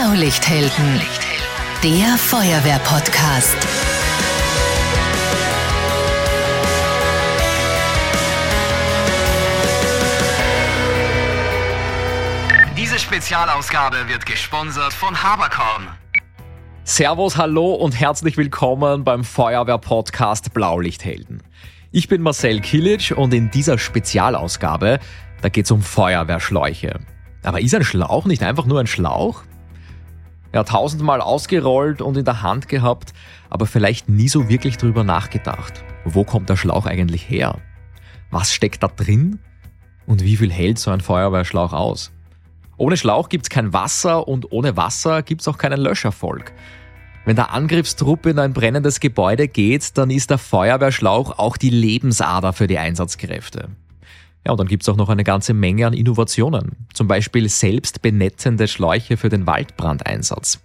Blaulichthelden, der Feuerwehr-Podcast. Diese Spezialausgabe wird gesponsert von Haberkorn. Servus, hallo und herzlich willkommen beim Feuerwehr-Podcast Blaulichthelden. Ich bin Marcel Kilic und in dieser Spezialausgabe, da geht es um Feuerwehrschläuche. Aber ist ein Schlauch nicht einfach nur ein Schlauch? Ja, tausendmal ausgerollt und in der Hand gehabt, aber vielleicht nie so wirklich drüber nachgedacht. Wo kommt der Schlauch eigentlich her? Was steckt da drin? Und wie viel hält so ein Feuerwehrschlauch aus? Ohne Schlauch gibt's kein Wasser und ohne Wasser gibt's auch keinen Löscherfolg. Wenn der Angriffstruppe in ein brennendes Gebäude geht, dann ist der Feuerwehrschlauch auch die Lebensader für die Einsatzkräfte. Ja, und dann gibt's auch noch eine ganze Menge an Innovationen. Zum Beispiel selbstbenetzende Schläuche für den Waldbrandeinsatz.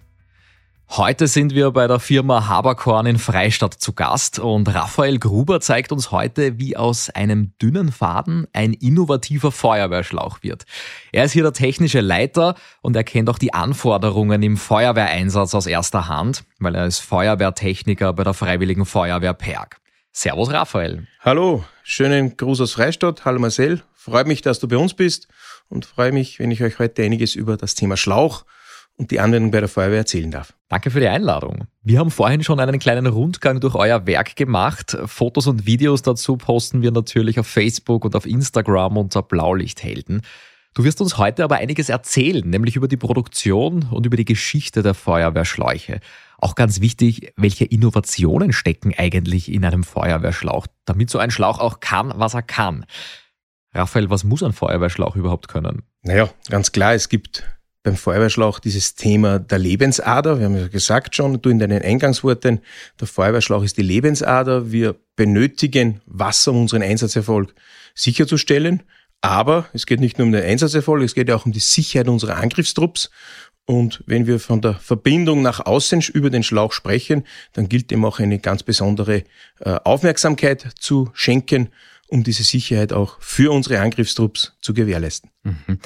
Heute sind wir bei der Firma Haberkorn in Freistadt zu Gast und Raphael Gruber zeigt uns heute, wie aus einem dünnen Faden ein innovativer Feuerwehrschlauch wird. Er ist hier der technische Leiter und er kennt auch die Anforderungen im Feuerwehreinsatz aus erster Hand, weil er ist Feuerwehrtechniker bei der Freiwilligen Feuerwehr Perg. Servus Raphael. Hallo, schönen Gruß aus Freistadt. Hallo Marcel. Freut mich, dass du bei uns bist und freue mich, wenn ich euch heute einiges über das Thema Schlauch und die Anwendung bei der Feuerwehr erzählen darf. Danke für die Einladung. Wir haben vorhin schon einen kleinen Rundgang durch euer Werk gemacht. Fotos und Videos dazu posten wir natürlich auf Facebook und auf Instagram unter Blaulichthelden. Du wirst uns heute aber einiges erzählen, nämlich über die Produktion und über die Geschichte der Feuerwehrschläuche. Auch ganz wichtig, welche Innovationen stecken eigentlich in einem Feuerwehrschlauch, damit so ein Schlauch auch kann, was er kann. Raphael, was muss ein Feuerwehrschlauch überhaupt können? Naja, ganz klar, es gibt beim Feuerwehrschlauch dieses Thema der Lebensader. Wir haben ja gesagt schon, du in deinen Eingangsworten, der Feuerwehrschlauch ist die Lebensader. Wir benötigen Wasser, um unseren Einsatzerfolg sicherzustellen. Aber es geht nicht nur um den Einsatzerfolg, es geht ja auch um die Sicherheit unserer Angriffstrupps. Und wenn wir von der Verbindung nach außen über den Schlauch sprechen, dann gilt dem auch eine ganz besondere äh, Aufmerksamkeit zu schenken, um diese Sicherheit auch für unsere Angriffstrupps zu gewährleisten. Mhm.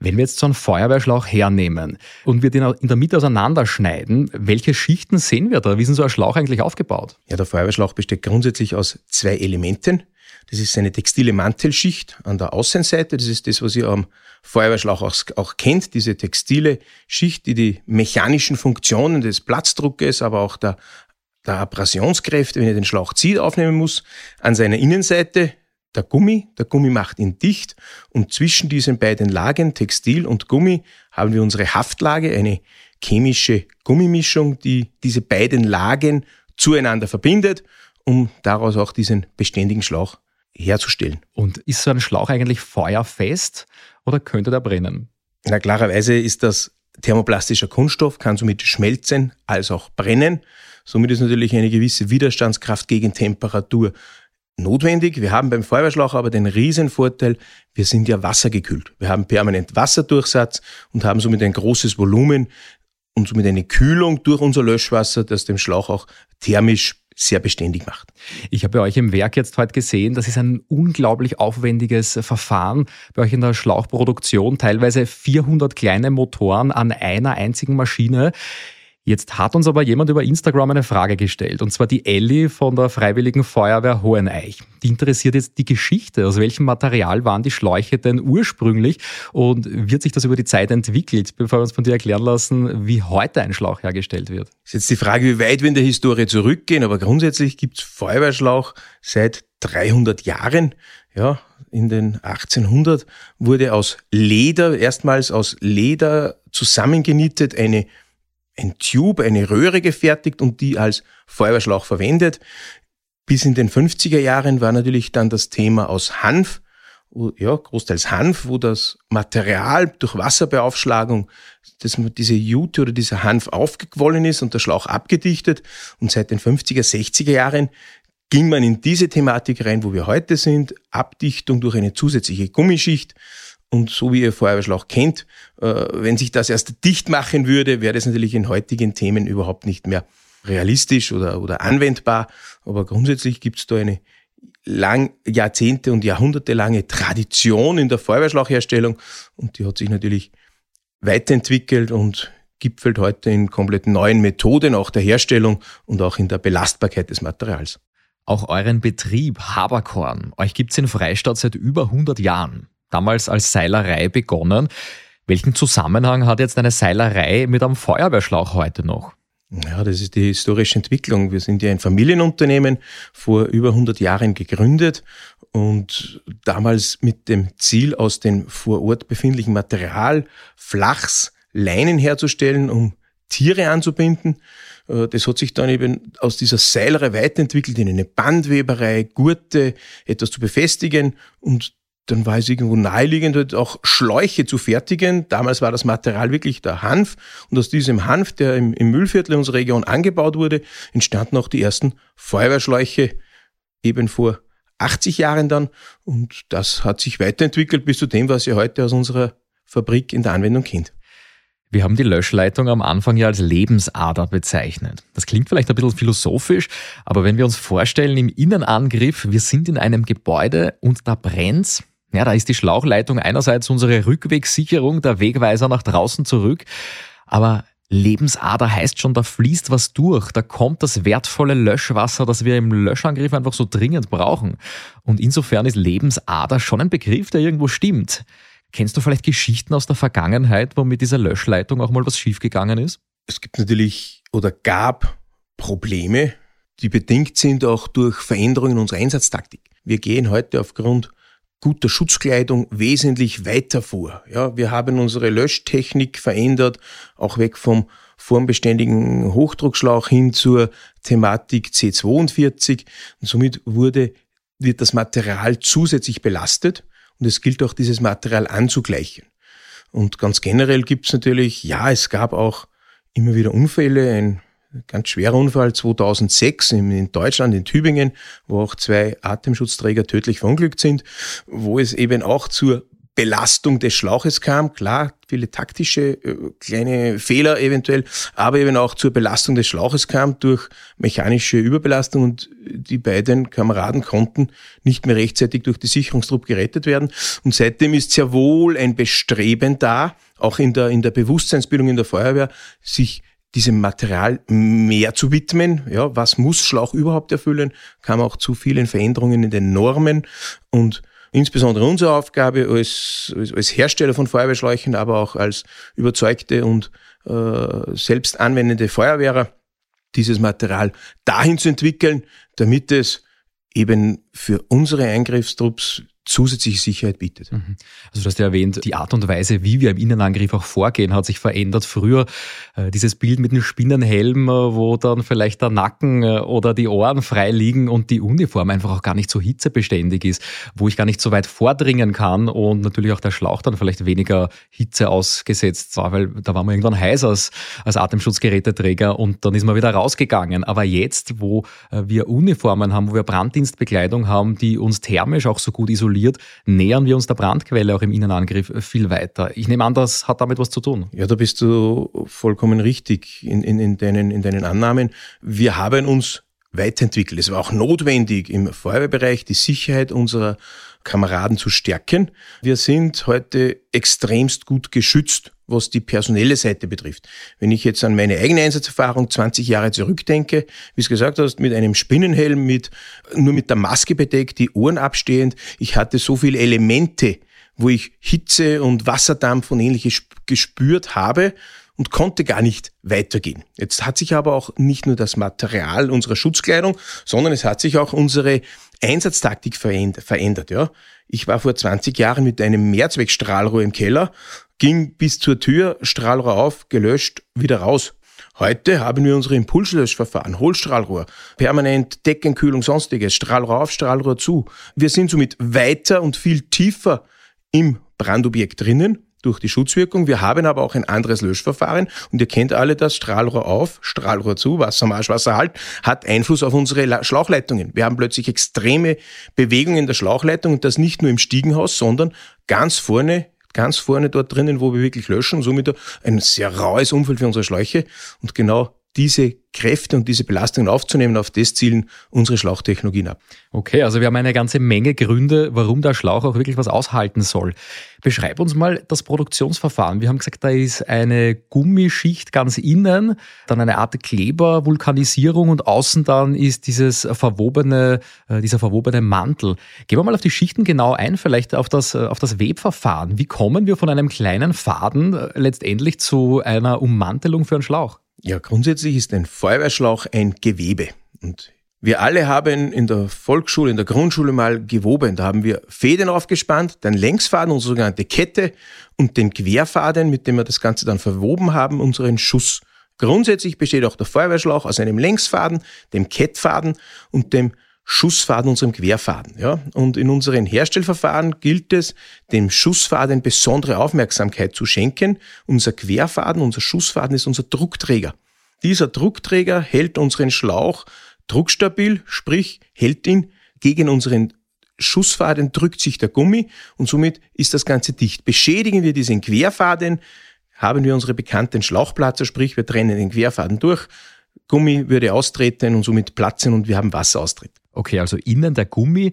Wenn wir jetzt so einen Feuerwehrschlauch hernehmen und wir den in der Mitte auseinanderschneiden, welche Schichten sehen wir da? Wie ist so ein Schlauch eigentlich aufgebaut? Ja, der Feuerwehrschlauch besteht grundsätzlich aus zwei Elementen. Das ist eine textile Mantelschicht an der Außenseite. Das ist das, was ihr am Feuerwehrschlauch auch, auch kennt, diese textile Schicht, die die mechanischen Funktionen des Platzdruckes, aber auch der, der Abrasionskräfte, wenn ihr den Schlauch zieht, aufnehmen muss. An seiner Innenseite der Gummi. Der Gummi macht ihn dicht und zwischen diesen beiden Lagen, Textil und Gummi, haben wir unsere Haftlage, eine chemische Gummimischung, die diese beiden Lagen zueinander verbindet, um daraus auch diesen beständigen Schlauch herzustellen. Und ist so ein Schlauch eigentlich feuerfest oder könnte der brennen? Na klarerweise ist das thermoplastischer Kunststoff, kann somit schmelzen als auch brennen. Somit ist natürlich eine gewisse Widerstandskraft gegen Temperatur notwendig. Wir haben beim Feuerwehrschlauch aber den Riesenvorteil, wir sind ja wassergekühlt. Wir haben permanent Wasserdurchsatz und haben somit ein großes Volumen und somit eine Kühlung durch unser Löschwasser, das dem Schlauch auch thermisch sehr beständig macht. Ich habe bei euch im Werk jetzt heute gesehen, das ist ein unglaublich aufwendiges Verfahren bei euch in der Schlauchproduktion, teilweise 400 kleine Motoren an einer einzigen Maschine. Jetzt hat uns aber jemand über Instagram eine Frage gestellt, und zwar die Elli von der Freiwilligen Feuerwehr Hoheneich. Die interessiert jetzt die Geschichte. Aus welchem Material waren die Schläuche denn ursprünglich und wird sich das über die Zeit entwickelt, bevor wir uns von dir erklären lassen, wie heute ein Schlauch hergestellt wird? Ist jetzt die Frage, wie weit wir in der Historie zurückgehen, aber grundsätzlich gibt es Feuerwehrschlauch seit 300 Jahren. Ja, in den 1800 wurde aus Leder, erstmals aus Leder zusammengenietet, eine ein Tube, eine Röhre gefertigt und die als Feuerwehrschlauch verwendet. Bis in den 50er Jahren war natürlich dann das Thema aus Hanf, ja, großteils Hanf, wo das Material durch Wasserbeaufschlagung, dass diese Jute oder dieser Hanf aufgequollen ist und der Schlauch abgedichtet. Und seit den 50er, 60er Jahren ging man in diese Thematik rein, wo wir heute sind. Abdichtung durch eine zusätzliche Gummischicht. Und so wie ihr Feuerwehrschlauch kennt, äh, wenn sich das erst dicht machen würde, wäre das natürlich in heutigen Themen überhaupt nicht mehr realistisch oder, oder anwendbar. Aber grundsätzlich gibt es da eine lang, Jahrzehnte und Jahrhunderte lange Tradition in der Feuerwehrschlauchherstellung und die hat sich natürlich weiterentwickelt und gipfelt heute in komplett neuen Methoden, auch der Herstellung und auch in der Belastbarkeit des Materials. Auch euren Betrieb Haberkorn, euch gibt's in Freistadt seit über 100 Jahren. Damals als Seilerei begonnen. Welchen Zusammenhang hat jetzt eine Seilerei mit einem Feuerwehrschlauch heute noch? Ja, das ist die historische Entwicklung. Wir sind ja ein Familienunternehmen, vor über 100 Jahren gegründet und damals mit dem Ziel, aus dem vor Ort befindlichen Material Flachs Leinen herzustellen, um Tiere anzubinden. Äh, das hat sich dann eben aus dieser Seilerei weiterentwickelt in eine Bandweberei, Gurte, etwas zu befestigen und dann war es irgendwo naheliegend, halt auch Schläuche zu fertigen. Damals war das Material wirklich der Hanf. Und aus diesem Hanf, der im, im Müllviertel unserer Region angebaut wurde, entstanden auch die ersten Feuerwehrschläuche eben vor 80 Jahren dann. Und das hat sich weiterentwickelt bis zu dem, was ihr heute aus unserer Fabrik in der Anwendung kennt. Wir haben die Löschleitung am Anfang ja als Lebensader bezeichnet. Das klingt vielleicht ein bisschen philosophisch, aber wenn wir uns vorstellen, im Innenangriff, wir sind in einem Gebäude und da brennt's, ja, da ist die Schlauchleitung einerseits unsere Rückwegssicherung, der Wegweiser nach draußen zurück, aber Lebensader heißt schon, da fließt was durch, da kommt das wertvolle Löschwasser, das wir im Löschangriff einfach so dringend brauchen. Und insofern ist Lebensader schon ein Begriff, der irgendwo stimmt. Kennst du vielleicht Geschichten aus der Vergangenheit, wo mit dieser Löschleitung auch mal was schiefgegangen ist? Es gibt natürlich oder gab Probleme, die bedingt sind auch durch Veränderungen unserer Einsatztaktik. Wir gehen heute aufgrund guter Schutzkleidung wesentlich weiter vor. Ja, wir haben unsere Löschtechnik verändert, auch weg vom formbeständigen Hochdruckschlauch hin zur Thematik C42 und somit wurde, wird das Material zusätzlich belastet und es gilt auch dieses Material anzugleichen. Und ganz generell gibt es natürlich, ja, es gab auch immer wieder Unfälle, ein ganz schwerer Unfall 2006 in, Deutschland, in Tübingen, wo auch zwei Atemschutzträger tödlich verunglückt sind, wo es eben auch zur Belastung des Schlauches kam. Klar, viele taktische äh, kleine Fehler eventuell, aber eben auch zur Belastung des Schlauches kam durch mechanische Überbelastung und die beiden Kameraden konnten nicht mehr rechtzeitig durch die Sicherungstrupp gerettet werden. Und seitdem ist sehr wohl ein Bestreben da, auch in der, in der Bewusstseinsbildung in der Feuerwehr, sich diesem Material mehr zu widmen. Ja, was muss Schlauch überhaupt erfüllen? Kam auch zu vielen Veränderungen in den Normen und insbesondere unsere Aufgabe als, als, Hersteller von Feuerwehrschläuchen, aber auch als überzeugte und äh, selbst anwendende Feuerwehrer, dieses Material dahin zu entwickeln, damit es eben für unsere Eingriffstrupps zusätzliche Sicherheit bietet. Mhm. Also du hast ja erwähnt, die Art und Weise, wie wir im Innenangriff auch vorgehen, hat sich verändert. Früher äh, dieses Bild mit dem Spinnenhelm, äh, wo dann vielleicht der Nacken äh, oder die Ohren frei liegen und die Uniform einfach auch gar nicht so hitzebeständig ist, wo ich gar nicht so weit vordringen kann und natürlich auch der Schlauch dann vielleicht weniger Hitze ausgesetzt war, weil da war man irgendwann heiß als, als Atemschutzgeräteträger und dann ist man wieder rausgegangen. Aber jetzt, wo wir Uniformen haben, wo wir Branddienstbekleidung haben, die uns thermisch auch so gut isolieren, isoliert, nähern wir uns der Brandquelle auch im Innenangriff viel weiter. Ich nehme an, das hat damit was zu tun. Ja, da bist du vollkommen richtig in, in, in, deinen, in deinen Annahmen. Wir haben uns weiterentwickelt. Es war auch notwendig, im Feuerwehrbereich die Sicherheit unserer Kameraden zu stärken. Wir sind heute extremst gut geschützt, was die personelle Seite betrifft. Wenn ich jetzt an meine eigene Einsatzerfahrung 20 Jahre zurückdenke, wie es gesagt hast, mit einem Spinnenhelm, mit, nur mit der Maske bedeckt, die Ohren abstehend, ich hatte so viele Elemente, wo ich Hitze und Wasserdampf und ähnliches gespürt habe und konnte gar nicht weitergehen. Jetzt hat sich aber auch nicht nur das Material unserer Schutzkleidung, sondern es hat sich auch unsere Einsatztaktik verändert. Ja. Ich war vor 20 Jahren mit einem Mehrzweckstrahlrohr im Keller, ging bis zur Tür, Strahlrohr auf, gelöscht, wieder raus. Heute haben wir unsere Impulslöschverfahren, Hohlstrahlrohr, permanent Deckenkühlung, sonstiges, Strahlrohr auf, Strahlrohr zu. Wir sind somit weiter und viel tiefer im Brandobjekt drinnen durch die Schutzwirkung. Wir haben aber auch ein anderes Löschverfahren und ihr kennt alle das Strahlrohr auf, Strahlrohr zu, Wassermarsch, Wasserhalt, hat Einfluss auf unsere Schlauchleitungen. Wir haben plötzlich extreme Bewegungen der Schlauchleitung und das nicht nur im Stiegenhaus, sondern ganz vorne ganz vorne dort drinnen, wo wir wirklich löschen, somit ein sehr raues Umfeld für unsere Schläuche. Und genau diese Kräfte und diese Belastungen aufzunehmen. Auf das zielen unsere Schlauchtechnologien ab. Okay, also wir haben eine ganze Menge Gründe, warum der Schlauch auch wirklich was aushalten soll. Beschreib uns mal das Produktionsverfahren. Wir haben gesagt, da ist eine Gummischicht ganz innen, dann eine Art Kleber, Vulkanisierung und außen dann ist dieses verwobene, äh, dieser verwobene Mantel. Gehen wir mal auf die Schichten genau ein, vielleicht auf das, äh, auf das Webverfahren. Wie kommen wir von einem kleinen Faden äh, letztendlich zu einer Ummantelung für einen Schlauch? Ja, grundsätzlich ist ein Feuerwehrschlauch ein Gewebe. Und wir alle haben in der Volksschule, in der Grundschule mal gewoben. Da haben wir Fäden aufgespannt, den Längsfaden, unsere sogenannte Kette und den Querfaden, mit dem wir das Ganze dann verwoben haben, unseren Schuss. Grundsätzlich besteht auch der Feuerwehrschlauch aus einem Längsfaden, dem Kettfaden und dem Schussfaden, unserem Querfaden. Ja? Und in unseren Herstellverfahren gilt es, dem Schussfaden besondere Aufmerksamkeit zu schenken. Unser Querfaden, unser Schussfaden ist unser Druckträger. Dieser Druckträger hält unseren Schlauch druckstabil, sprich hält ihn gegen unseren Schussfaden, drückt sich der Gummi und somit ist das Ganze dicht. Beschädigen wir diesen Querfaden, haben wir unsere bekannten Schlauchplatzer, sprich wir trennen den Querfaden durch, Gummi würde austreten und somit platzen und wir haben Wasseraustritt. Okay, also innen der Gummi,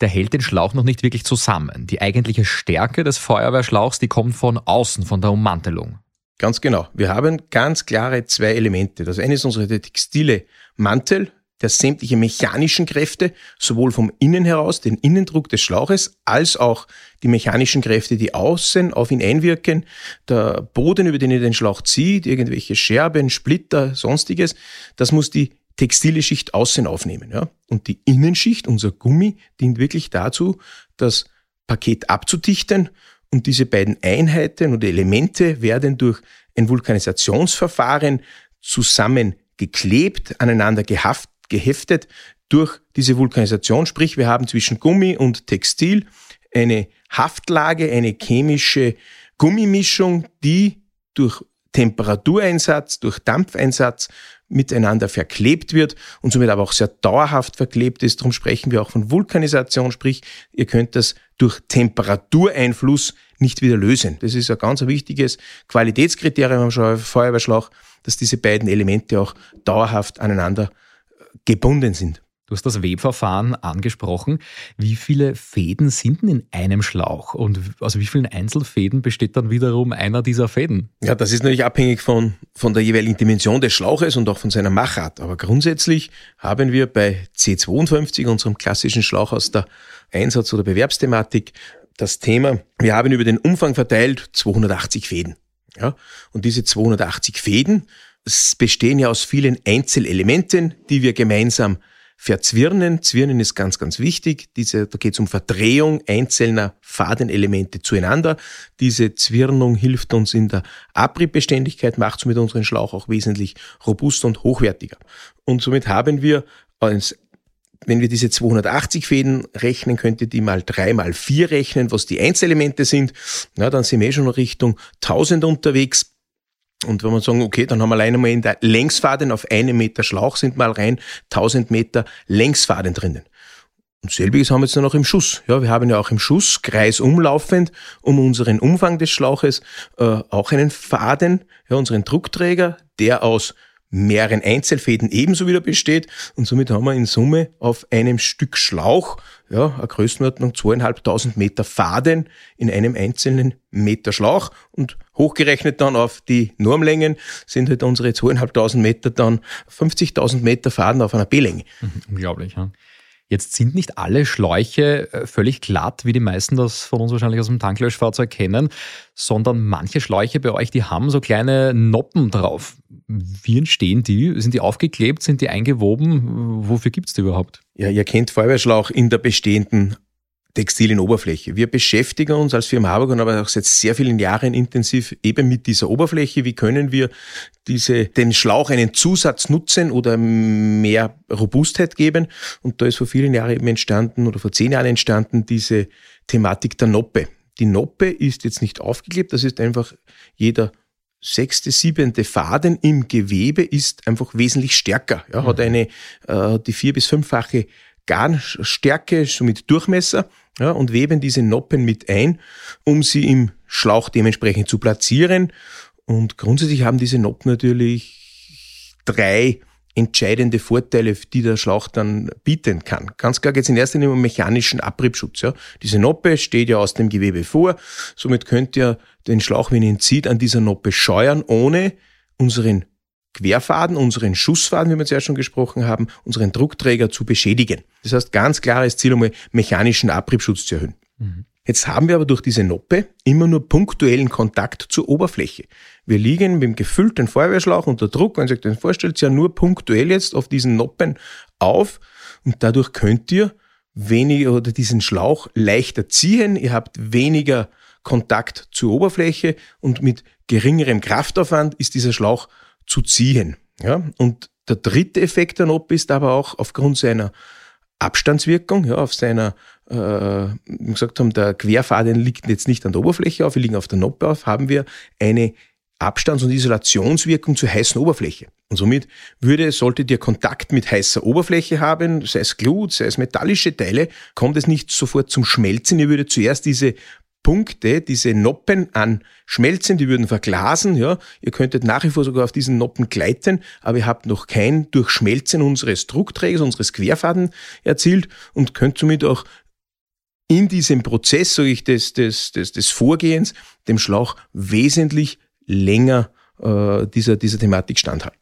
der hält den Schlauch noch nicht wirklich zusammen. Die eigentliche Stärke des Feuerwehrschlauchs, die kommt von außen, von der Ummantelung. Ganz genau. Wir haben ganz klare zwei Elemente. Das eine ist unsere textile Mantel, der sämtliche mechanischen Kräfte, sowohl vom Innen heraus, den Innendruck des Schlauches, als auch die mechanischen Kräfte, die außen auf ihn einwirken, der Boden, über den er den Schlauch zieht, irgendwelche Scherben, Splitter, sonstiges, das muss die textile Schicht außen aufnehmen. Ja? Und die Innenschicht, unser Gummi, dient wirklich dazu, das Paket abzudichten und diese beiden Einheiten oder Elemente werden durch ein Vulkanisationsverfahren zusammengeklebt, aneinander gehaft, geheftet durch diese Vulkanisation. Sprich, wir haben zwischen Gummi und Textil eine Haftlage, eine chemische Gummimischung, die durch Temperatureinsatz, durch Dampfeinsatz miteinander verklebt wird und somit aber auch sehr dauerhaft verklebt ist. Darum sprechen wir auch von Vulkanisation, sprich, ihr könnt das durch Temperatureinfluss nicht wieder lösen. Das ist ein ganz wichtiges Qualitätskriterium am Feuerwehrschlauch, dass diese beiden Elemente auch dauerhaft aneinander gebunden sind. Du hast das Webverfahren angesprochen. Wie viele Fäden sind denn in einem Schlauch und aus wie vielen Einzelfäden besteht dann wiederum einer dieser Fäden? Ja, das ist natürlich abhängig von, von der jeweiligen Dimension des Schlauches und auch von seiner Machart. Aber grundsätzlich haben wir bei C52, unserem klassischen Schlauch aus der Einsatz- oder Bewerbsthematik, das Thema, wir haben über den Umfang verteilt 280 Fäden. Ja, und diese 280 Fäden bestehen ja aus vielen Einzelelementen, die wir gemeinsam Verzwirnen, Zwirnen ist ganz, ganz wichtig. Diese, da geht es um Verdrehung einzelner Fadenelemente zueinander. Diese Zwirnung hilft uns in der Abriebbeständigkeit, macht somit unseren Schlauch auch wesentlich robuster und hochwertiger. Und somit haben wir, wenn wir diese 280 Fäden rechnen, könnt ihr die mal drei mal vier rechnen, was die Einzelelemente sind. Na, dann sind wir eh schon Richtung 1000 unterwegs. Und wenn wir sagen, okay, dann haben wir alleine mal in der Längsfaden auf einem Meter Schlauch sind mal rein 1000 Meter Längsfaden drinnen. Und selbiges haben wir jetzt noch im Schuss. Ja, wir haben ja auch im Schuss kreisumlaufend um unseren Umfang des Schlauches äh, auch einen Faden, ja, unseren Druckträger, der aus mehreren Einzelfäden ebenso wieder besteht. Und somit haben wir in Summe auf einem Stück Schlauch ja, eine Größenordnung zweieinhalbtausend Meter Faden in einem einzelnen Meter Schlauch und hochgerechnet dann auf die Normlängen sind halt unsere zweieinhalbtausend Meter dann 50.000 Meter Faden auf einer B-Länge. Mhm, unglaublich, ja. Jetzt sind nicht alle Schläuche äh, völlig glatt, wie die meisten das von uns wahrscheinlich aus dem Tanklöschfahrzeug kennen, sondern manche Schläuche bei euch, die haben so kleine Noppen drauf. Wie entstehen die? Sind die aufgeklebt? Sind die eingewoben? Wofür gibt's die überhaupt? Ja, ihr kennt Feuerwehrschlauch in der bestehenden textilen Oberfläche. Wir beschäftigen uns als Firma Haberkorn aber auch seit sehr vielen Jahren intensiv eben mit dieser Oberfläche. Wie können wir diese, den Schlauch einen Zusatz nutzen oder mehr Robustheit geben? Und da ist vor vielen Jahren eben entstanden oder vor zehn Jahren entstanden diese Thematik der Noppe. Die Noppe ist jetzt nicht aufgeklebt, das ist einfach jeder sechste, siebente Faden im Gewebe ist einfach wesentlich stärker. Ja, hat mhm. eine äh, die vier bis fünffache Garnstärke, somit Durchmesser, ja, und weben diese Noppen mit ein, um sie im Schlauch dementsprechend zu platzieren. Und grundsätzlich haben diese Noppen natürlich drei entscheidende Vorteile, die der Schlauch dann bieten kann. Ganz klar geht es in erster Linie um mechanischen Abriebschutz. Ja. Diese Noppe steht ja aus dem Gewebe vor, somit könnt ihr den Schlauch, wenn ihr ihn zieht, an dieser Noppe scheuern, ohne unseren Querfaden, unseren Schussfaden, wie wir zuerst schon gesprochen haben, unseren Druckträger zu beschädigen. Das heißt, ganz klares Ziel, um mechanischen Abriebschutz zu erhöhen. Mhm. Jetzt haben wir aber durch diese Noppe immer nur punktuellen Kontakt zur Oberfläche. Wir liegen mit dem gefüllten Feuerwehrschlauch unter Druck, wenn ihr euch das vorstellt, ja nur punktuell jetzt auf diesen Noppen auf und dadurch könnt ihr weniger oder diesen Schlauch leichter ziehen. Ihr habt weniger Kontakt zur Oberfläche und mit geringerem Kraftaufwand ist dieser Schlauch zu ziehen. Ja? Und der dritte Effekt der Noppe ist aber auch aufgrund seiner Abstandswirkung, ja, auf seiner, äh, gesagt haben, der Querfaden liegt jetzt nicht an der Oberfläche auf, wir liegen auf der Noppe auf, haben wir eine Abstands- und Isolationswirkung zur heißen Oberfläche. Und somit würde, solltet ihr Kontakt mit heißer Oberfläche haben, sei es Glut, sei es metallische Teile, kommt es nicht sofort zum Schmelzen. Ihr würdet zuerst diese Punkte, diese Noppen an Schmelzen, die würden verglasen, ja. Ihr könntet nach wie vor sogar auf diesen Noppen gleiten, aber ihr habt noch kein Durchschmelzen unseres Druckträgers, unseres Querfaden erzielt und könnt somit auch in diesem Prozess, sage ich, des, des, des, des Vorgehens, dem Schlauch wesentlich länger äh, dieser, dieser Thematik standhalten.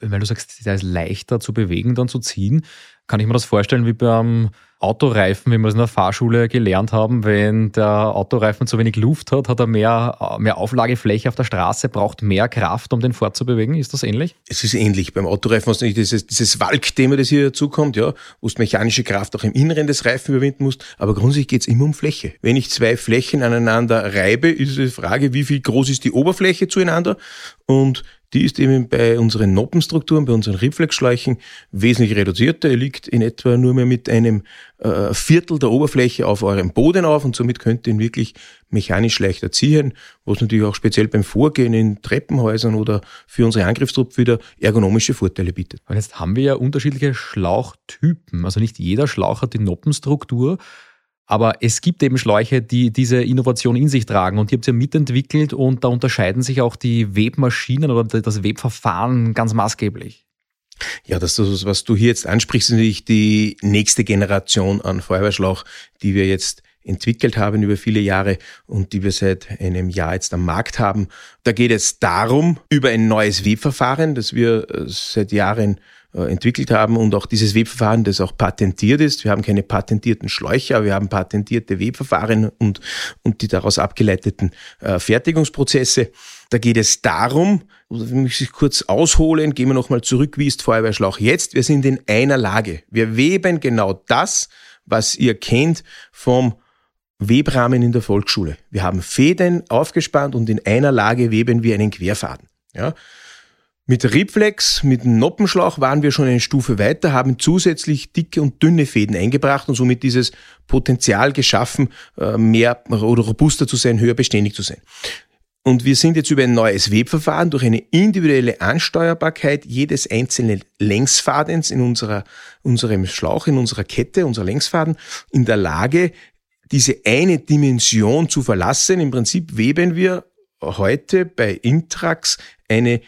Weil du sagst, der ist leichter zu bewegen, dann zu ziehen, kann ich mir das vorstellen wie beim Autoreifen, wie wir es in der Fahrschule gelernt haben, wenn der Autoreifen zu wenig Luft hat, hat er mehr, mehr Auflagefläche auf der Straße, braucht mehr Kraft, um den fortzubewegen. Ist das ähnlich? Es ist ähnlich. Beim Autoreifen hast du nicht dieses, dieses Walk-Thema, das hier dazukommt, ja, wo du mechanische Kraft auch im Inneren des Reifen überwinden musst. Aber grundsätzlich geht es immer um Fläche. Wenn ich zwei Flächen aneinander reibe, ist die Frage, wie viel groß ist die Oberfläche zueinander und die ist eben bei unseren Noppenstrukturen, bei unseren Rifflexschläuchen wesentlich reduzierter. Ihr liegt in etwa nur mehr mit einem äh, Viertel der Oberfläche auf eurem Boden auf und somit könnt ihr ihn wirklich mechanisch leichter ziehen, was natürlich auch speziell beim Vorgehen in Treppenhäusern oder für unsere Angriffstruppe wieder ergonomische Vorteile bietet. Und jetzt haben wir ja unterschiedliche Schlauchtypen. Also nicht jeder Schlauch hat die Noppenstruktur. Aber es gibt eben Schläuche, die diese Innovation in sich tragen und die habt ihr mitentwickelt und da unterscheiden sich auch die Webmaschinen oder das Webverfahren ganz maßgeblich. Ja, das, was du hier jetzt ansprichst, ist natürlich die nächste Generation an Feuerwehrschlauch, die wir jetzt entwickelt haben über viele Jahre und die wir seit einem Jahr jetzt am Markt haben. Da geht es darum, über ein neues Webverfahren, das wir äh, seit Jahren entwickelt haben und auch dieses Webverfahren, das auch patentiert ist. Wir haben keine patentierten Schläuche, aber wir haben patentierte Webverfahren und, und die daraus abgeleiteten äh, Fertigungsprozesse. Da geht es darum, wenn ich kurz ausholen, gehen wir nochmal zurück, wie ist Feuerwehrschlauch jetzt? Wir sind in einer Lage. Wir weben genau das, was ihr kennt vom Webrahmen in der Volksschule. Wir haben Fäden aufgespannt und in einer Lage weben wir einen Querfaden. Ja? Mit Ripflex, mit dem Noppenschlauch waren wir schon eine Stufe weiter, haben zusätzlich dicke und dünne Fäden eingebracht und somit dieses Potenzial geschaffen, äh, mehr oder robuster zu sein, höher beständig zu sein. Und wir sind jetzt über ein neues Webverfahren durch eine individuelle Ansteuerbarkeit jedes einzelnen Längsfadens in unserer, unserem Schlauch, in unserer Kette, unserer Längsfaden, in der Lage, diese eine Dimension zu verlassen. Im Prinzip weben wir heute bei Intrax eine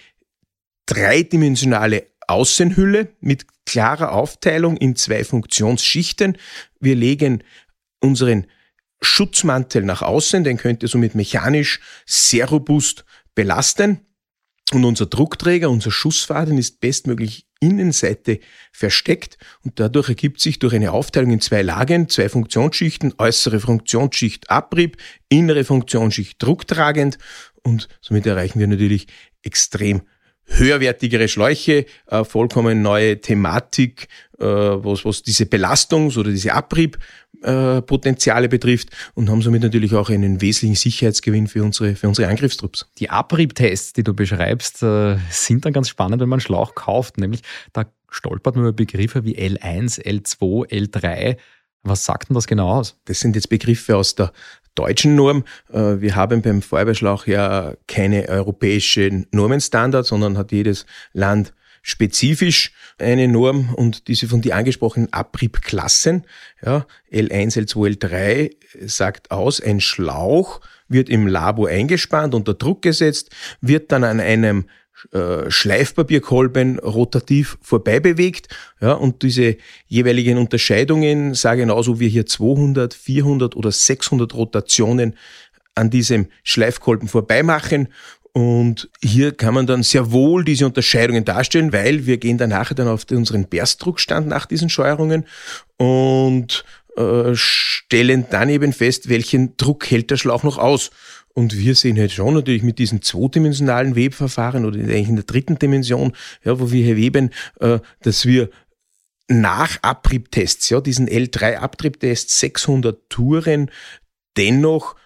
dreidimensionale Außenhülle mit klarer Aufteilung in zwei Funktionsschichten. Wir legen unseren Schutzmantel nach außen, den könnt ihr somit mechanisch sehr robust belasten. Und unser Druckträger, unser Schussfaden ist bestmöglich Innenseite versteckt und dadurch ergibt sich durch eine Aufteilung in zwei Lagen, zwei Funktionsschichten, äußere Funktionsschicht Abrieb, innere Funktionsschicht drucktragend und somit erreichen wir natürlich extrem höherwertigere Schläuche, äh, vollkommen neue Thematik, äh, was, was diese Belastungs- oder diese Abriebpotenziale äh, betrifft und haben somit natürlich auch einen wesentlichen Sicherheitsgewinn für unsere, für unsere Angriffstrupps. Die Abriebtests, die du beschreibst, äh, sind dann ganz spannend, wenn man einen Schlauch kauft, nämlich da stolpert man über Begriffe wie L1, L2, L3. Was sagt denn das genau aus? Das sind jetzt Begriffe aus der deutschen Norm. Äh, wir haben beim Feuerwehrschlauch ja keine europäischen Normenstandards, sondern hat jedes Land spezifisch eine Norm und diese von dir angesprochenen Abriebklassen, ja, L1, L2, L3 sagt aus, ein Schlauch wird im Labor eingespannt, unter Druck gesetzt, wird dann an einem Schleifpapierkolben rotativ vorbei bewegt. Ja, und diese jeweiligen Unterscheidungen sagen genauso wie hier 200, 400 oder 600 Rotationen an diesem Schleifkolben vorbei machen. Und hier kann man dann sehr wohl diese Unterscheidungen darstellen, weil wir gehen dann nachher dann auf unseren Berstdruckstand nach diesen Scheuerungen und äh, stellen dann eben fest, welchen Druck hält der Schlauch noch aus. Und wir sehen halt schon natürlich mit diesen zweidimensionalen Webverfahren oder eigentlich in der dritten Dimension, ja, wo wir hier weben, äh, dass wir nach Abriebtests, ja, diesen L3-Abtriebtest 600 Touren dennoch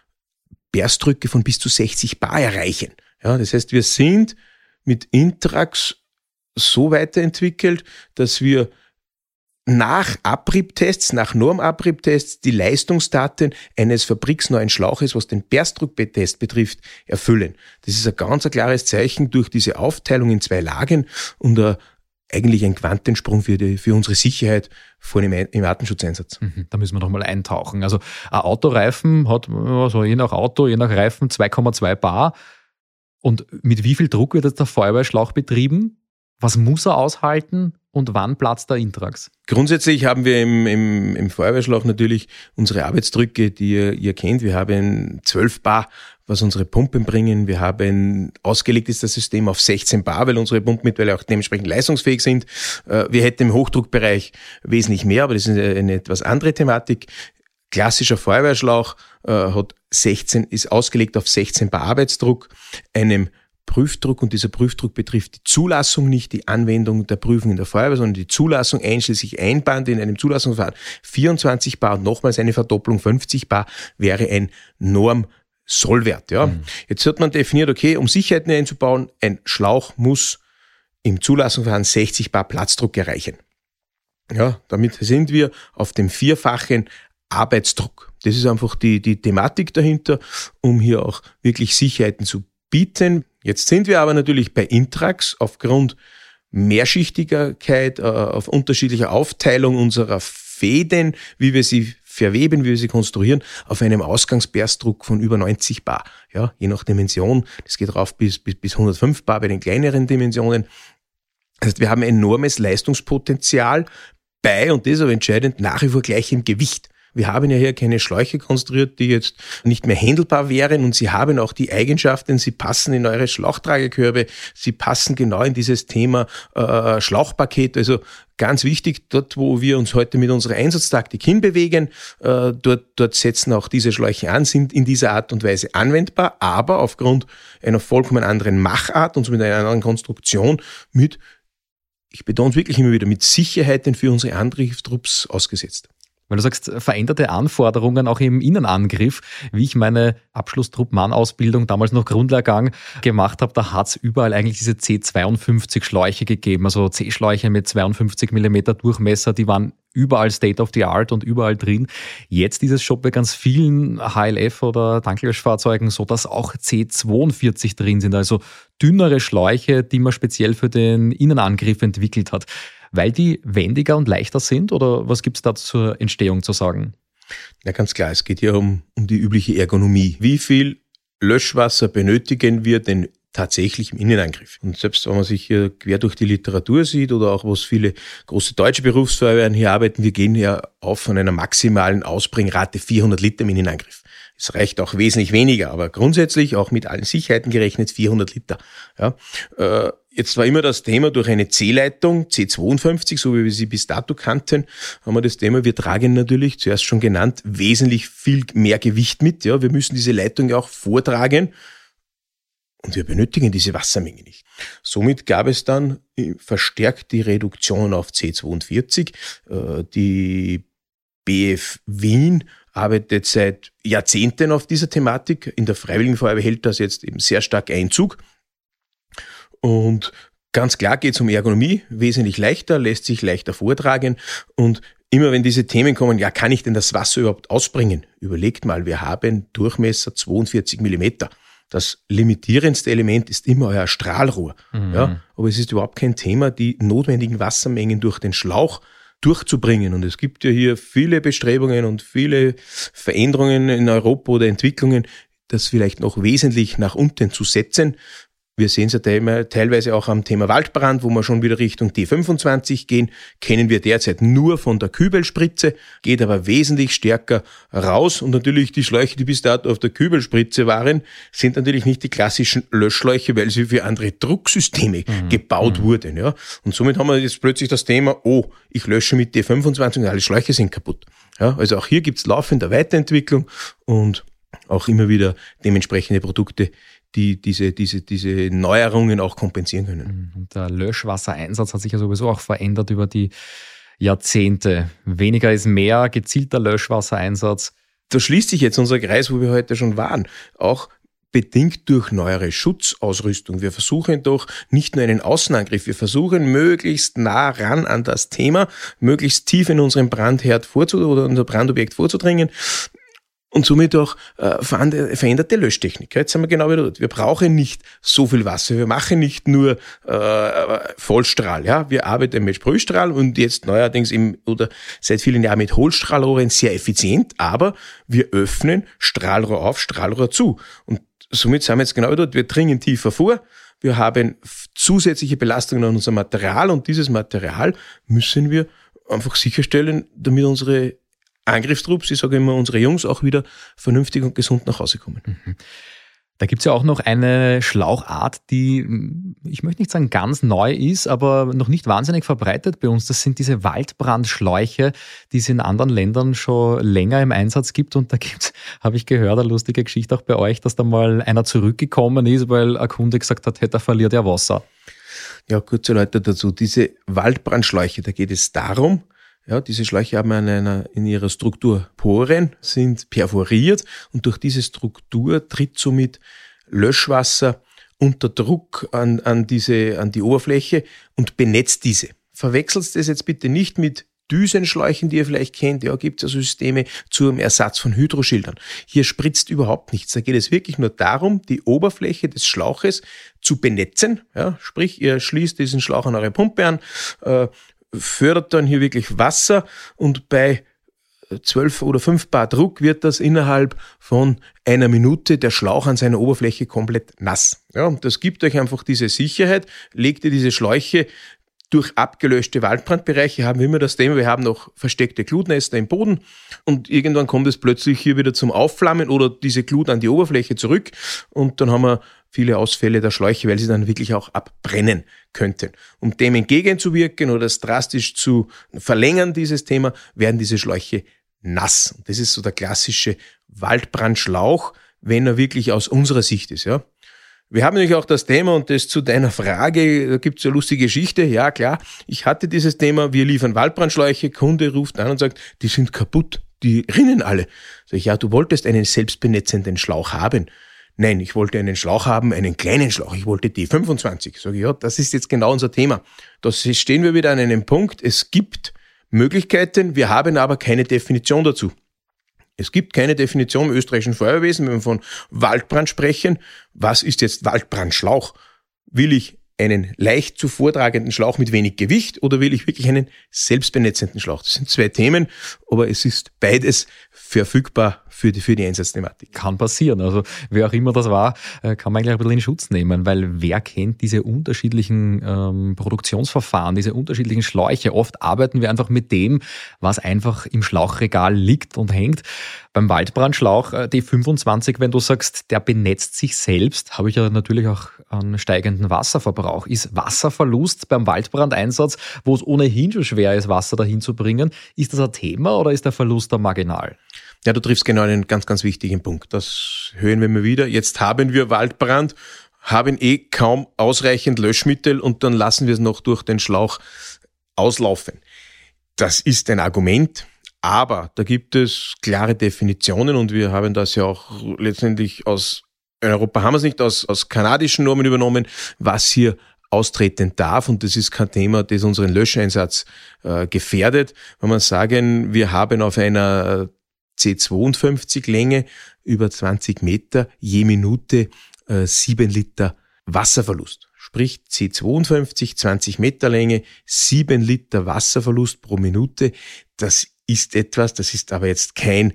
Berstdrücke von bis zu 60 Bar erreichen. Ja, das heißt, wir sind mit Intrax so weiterentwickelt, dass wir nach Abriebtests, nach Normabriebtests die Leistungsdaten eines fabriksneuen Schlauches, was den Berstdrucktest betrifft, erfüllen. Das ist ein ganz ein klares Zeichen durch diese Aufteilung in zwei Lagen und ein, eigentlich ein Quantensprung für, die, für unsere Sicherheit vor dem im Artenschutzeinsatz. Mhm, da müssen wir noch mal eintauchen. Also ein Autoreifen hat also je nach Auto, je nach Reifen 2,2 Bar. Und mit wie viel Druck wird jetzt der Feuerwehrschlauch betrieben? Was muss er aushalten und wann platzt der Intrax? Grundsätzlich haben wir im, im, im Feuerwehrschlauch natürlich unsere Arbeitsdrücke, die ihr, ihr kennt. Wir haben 12 Bar, was unsere Pumpen bringen. Wir haben ausgelegt ist das System auf 16 Bar, weil unsere Pumpen mittlerweile auch dementsprechend leistungsfähig sind. Äh, wir hätten im Hochdruckbereich wesentlich mehr, aber das ist eine, etwas andere Thematik. Klassischer Feuerwehrschlauch äh, hat 16, ist ausgelegt auf 16 Bar Arbeitsdruck, einem Prüfdruck und dieser Prüfdruck betrifft die Zulassung, nicht die Anwendung der Prüfung in der Feuerwehr, sondern die Zulassung einschließlich Einband in einem Zulassungsverfahren 24 Bar und nochmals eine Verdopplung 50 Bar wäre ein Norm Sollwert. Ja. Mhm. Jetzt hat man definiert, okay, um Sicherheiten einzubauen, ein Schlauch muss im Zulassungsverfahren 60 Bar Platzdruck erreichen. Ja, damit sind wir auf dem vierfachen Arbeitsdruck. Das ist einfach die, die Thematik dahinter, um hier auch wirklich Sicherheiten zu bieten. Jetzt sind wir aber natürlich bei Intrax aufgrund Mehrschichtigkeit, äh, auf unterschiedlicher Aufteilung unserer Fäden, wie wir sie verweben, wie wir sie konstruieren, auf einem Ausgangsberstdruck von über 90 Bar. Ja, je nach Dimension. Das geht rauf bis, bis, bis 105 Bar bei den kleineren Dimensionen. Das heißt, wir haben enormes Leistungspotenzial bei, und das ist aber entscheidend, nach wie vor gleich im Gewicht. Wir haben ja hier keine Schläuche konstruiert, die jetzt nicht mehr händelbar wären und sie haben auch die Eigenschaften, sie passen in eure Schlauchtragekörbe, sie passen genau in dieses Thema äh, Schlauchpaket. Also ganz wichtig, dort wo wir uns heute mit unserer Einsatztaktik hinbewegen, äh, dort, dort setzen auch diese Schläuche an, sind in dieser Art und Weise anwendbar, aber aufgrund einer vollkommen anderen Machart und mit einer anderen Konstruktion mit ich betone es wirklich immer wieder, mit Sicherheiten für unsere Angriffstrupps ausgesetzt. Weil du sagst, veränderte Anforderungen auch im Innenangriff, wie ich meine Abschlusstruppmann-Ausbildung damals noch Grundlehrgang gemacht habe, da hat es überall eigentlich diese C52 Schläuche gegeben, also C-Schläuche mit 52 Millimeter Durchmesser, die waren überall State of the Art und überall drin. Jetzt ist es schon bei ganz vielen HLF oder Tanklöschfahrzeugen so, dass auch C42 drin sind, also dünnere Schläuche, die man speziell für den Innenangriff entwickelt hat weil die wendiger und leichter sind? Oder was gibt es da zur Entstehung zu sagen? Na ganz klar, es geht hier um, um die übliche Ergonomie. Wie viel Löschwasser benötigen wir denn tatsächlich im Innenangriff. Und selbst wenn man sich hier quer durch die Literatur sieht oder auch was viele große deutsche Berufsfeuerwehren hier arbeiten, wir gehen ja auf von einer maximalen Ausbringrate 400 Liter im Innenangriff. Es reicht auch wesentlich weniger, aber grundsätzlich auch mit allen Sicherheiten gerechnet 400 Liter. Ja, äh, Jetzt war immer das Thema durch eine C-Leitung, C52, so wie wir sie bis dato kannten, haben wir das Thema, wir tragen natürlich, zuerst schon genannt, wesentlich viel mehr Gewicht mit. Ja, wir müssen diese Leitung ja auch vortragen und wir benötigen diese Wassermenge nicht. Somit gab es dann äh, verstärkt die Reduktion auf C42. Äh, die BF Wien arbeitet seit Jahrzehnten auf dieser Thematik. In der Freiwilligen Feuerwehr hält das jetzt eben sehr stark Einzug. Und ganz klar geht es um Ergonomie, wesentlich leichter, lässt sich leichter vortragen und Immer wenn diese Themen kommen, ja, kann ich denn das Wasser überhaupt ausbringen? Überlegt mal, wir haben Durchmesser 42 Millimeter. Das limitierendste Element ist immer euer Strahlrohr. Mhm. Ja, aber es ist überhaupt kein Thema, die notwendigen Wassermengen durch den Schlauch durchzubringen. Und es gibt ja hier viele Bestrebungen und viele Veränderungen in Europa oder Entwicklungen, das vielleicht noch wesentlich nach unten zu setzen. Wir sehen es ja teilweise auch am Thema Waldbrand, wo wir schon wieder Richtung D25 gehen. Kennen wir derzeit nur von der Kübelspritze, geht aber wesentlich stärker raus. Und natürlich die Schläuche, die bis dato auf der Kübelspritze waren, sind natürlich nicht die klassischen Löschschläuche, weil sie für andere Drucksysteme mhm. gebaut mhm. wurden. Ja. Und somit haben wir jetzt plötzlich das Thema, oh, ich lösche mit D25 und alle Schläuche sind kaputt. Ja, also auch hier gibt's laufende Weiterentwicklung und auch immer wieder dementsprechende Produkte, die diese, diese, diese Neuerungen auch kompensieren können. Mhm. Und der Löschwassereinsatz hat sich ja sowieso auch verändert über die Jahrzehnte. Weniger ist mehr, gezielter Löschwassereinsatz. Da schließt sich jetzt unser Kreis, wo wir heute schon waren. Auch bedingt durch neuere Schutzausrüstung. Wir versuchen doch nicht nur einen Außenangriff, wir versuchen möglichst nah ran an das Thema, möglichst tief in unseren Brandherd vorzu oder unser Brandobjekt vorzudringen und somit auch äh, veränderte Löschtechnik. Jetzt sind wir genau wieder dort. Wir brauchen nicht so viel Wasser. Wir machen nicht nur äh, Vollstrahl. Ja, wir arbeiten mit Sprühstrahl und jetzt neuerdings im oder seit vielen Jahren mit Hohlstrahlrohren sehr effizient. Aber wir öffnen Strahlrohr auf, Strahlrohr zu und somit sind wir jetzt genau dort. Wir dringen tiefer vor. Wir haben zusätzliche Belastungen an unser Material und dieses Material müssen wir einfach sicherstellen, damit unsere Angriffstrupps, ich sage immer, unsere Jungs auch wieder vernünftig und gesund nach Hause kommen. Mhm. Da gibt's ja auch noch eine Schlauchart, die, ich möchte nicht sagen ganz neu ist, aber noch nicht wahnsinnig verbreitet bei uns. Das sind diese Waldbrandschläuche, die es in anderen Ländern schon länger im Einsatz gibt. Und da gibt's, habe ich gehört, eine lustige Geschichte auch bei euch, dass da mal einer zurückgekommen ist, weil ein Kunde gesagt hat, hey, da verliert er Wasser. Ja, kurze Leute dazu. Diese Waldbrandschläuche, da geht es darum, ja, diese Schläuche haben in, einer, in ihrer Struktur Poren, sind perforiert und durch diese Struktur tritt somit Löschwasser unter Druck an, an, diese, an die Oberfläche und benetzt diese. Verwechselt das jetzt bitte nicht mit Düsenschläuchen, die ihr vielleicht kennt. Ja, gibt es ja Systeme zum Ersatz von Hydroschildern. Hier spritzt überhaupt nichts. Da geht es wirklich nur darum, die Oberfläche des Schlauches zu benetzen. Ja, sprich, ihr schließt diesen Schlauch an eure Pumpe an, äh, fördert dann hier wirklich Wasser und bei 12 oder 5 Bar Druck wird das innerhalb von einer Minute der Schlauch an seiner Oberfläche komplett nass. Ja, und das gibt euch einfach diese Sicherheit. Legt ihr diese Schläuche durch abgelöschte Waldbrandbereiche haben wir immer das Thema, wir haben noch versteckte Glutnester im Boden und irgendwann kommt es plötzlich hier wieder zum Aufflammen oder diese Glut an die Oberfläche zurück und dann haben wir viele Ausfälle der Schläuche, weil sie dann wirklich auch abbrennen könnten. Um dem entgegenzuwirken oder das drastisch zu verlängern, dieses Thema, werden diese Schläuche nass. Das ist so der klassische Waldbrandschlauch, wenn er wirklich aus unserer Sicht ist, ja. Wir haben natürlich auch das Thema und das zu deiner Frage, da gibt's eine lustige Geschichte. Ja, klar, ich hatte dieses Thema, wir liefern Waldbrandschläuche, Kunde ruft an und sagt, die sind kaputt, die rinnen alle. Sag ich, ja, du wolltest einen selbstbenetzenden Schlauch haben. Nein, ich wollte einen Schlauch haben, einen kleinen Schlauch. Ich wollte D25. Sag ich, ja, das ist jetzt genau unser Thema. Da stehen wir wieder an einem Punkt. Es gibt Möglichkeiten, wir haben aber keine Definition dazu. Es gibt keine Definition im österreichischen Feuerwesen, wenn wir von Waldbrand sprechen. Was ist jetzt Waldbrandschlauch? Will ich einen leicht zu vortragenden Schlauch mit wenig Gewicht oder will ich wirklich einen selbstbenetzenden Schlauch? Das sind zwei Themen, aber es ist beides verfügbar für die, für die Einsatzthematik. Kann passieren. Also wer auch immer das war, äh, kann man gleich ein bisschen in Schutz nehmen, weil wer kennt diese unterschiedlichen ähm, Produktionsverfahren, diese unterschiedlichen Schläuche? Oft arbeiten wir einfach mit dem, was einfach im Schlauchregal liegt und hängt. Beim Waldbrandschlauch äh, D25, wenn du sagst, der benetzt sich selbst, habe ich ja natürlich auch einen steigenden Wasserverbrauch. Ist Wasserverlust beim Waldbrandeinsatz, wo es ohnehin schon schwer ist, Wasser dahin zu bringen, ist das ein Thema oder ist der Verlust da marginal? Ja, du triffst genau einen ganz, ganz wichtigen Punkt. Das hören wir mal wieder. Jetzt haben wir Waldbrand, haben eh kaum ausreichend Löschmittel und dann lassen wir es noch durch den Schlauch auslaufen. Das ist ein Argument, aber da gibt es klare Definitionen und wir haben das ja auch letztendlich aus in Europa haben wir es nicht aus, aus kanadischen Normen übernommen, was hier austreten darf. Und das ist kein Thema, das unseren Löscheinsatz äh, gefährdet. Wenn man sagen, wir haben auf einer C52 Länge über 20 Meter je Minute äh, 7 Liter Wasserverlust. Sprich C52, 20 Meter Länge, 7 Liter Wasserverlust pro Minute. Das ist etwas, das ist aber jetzt kein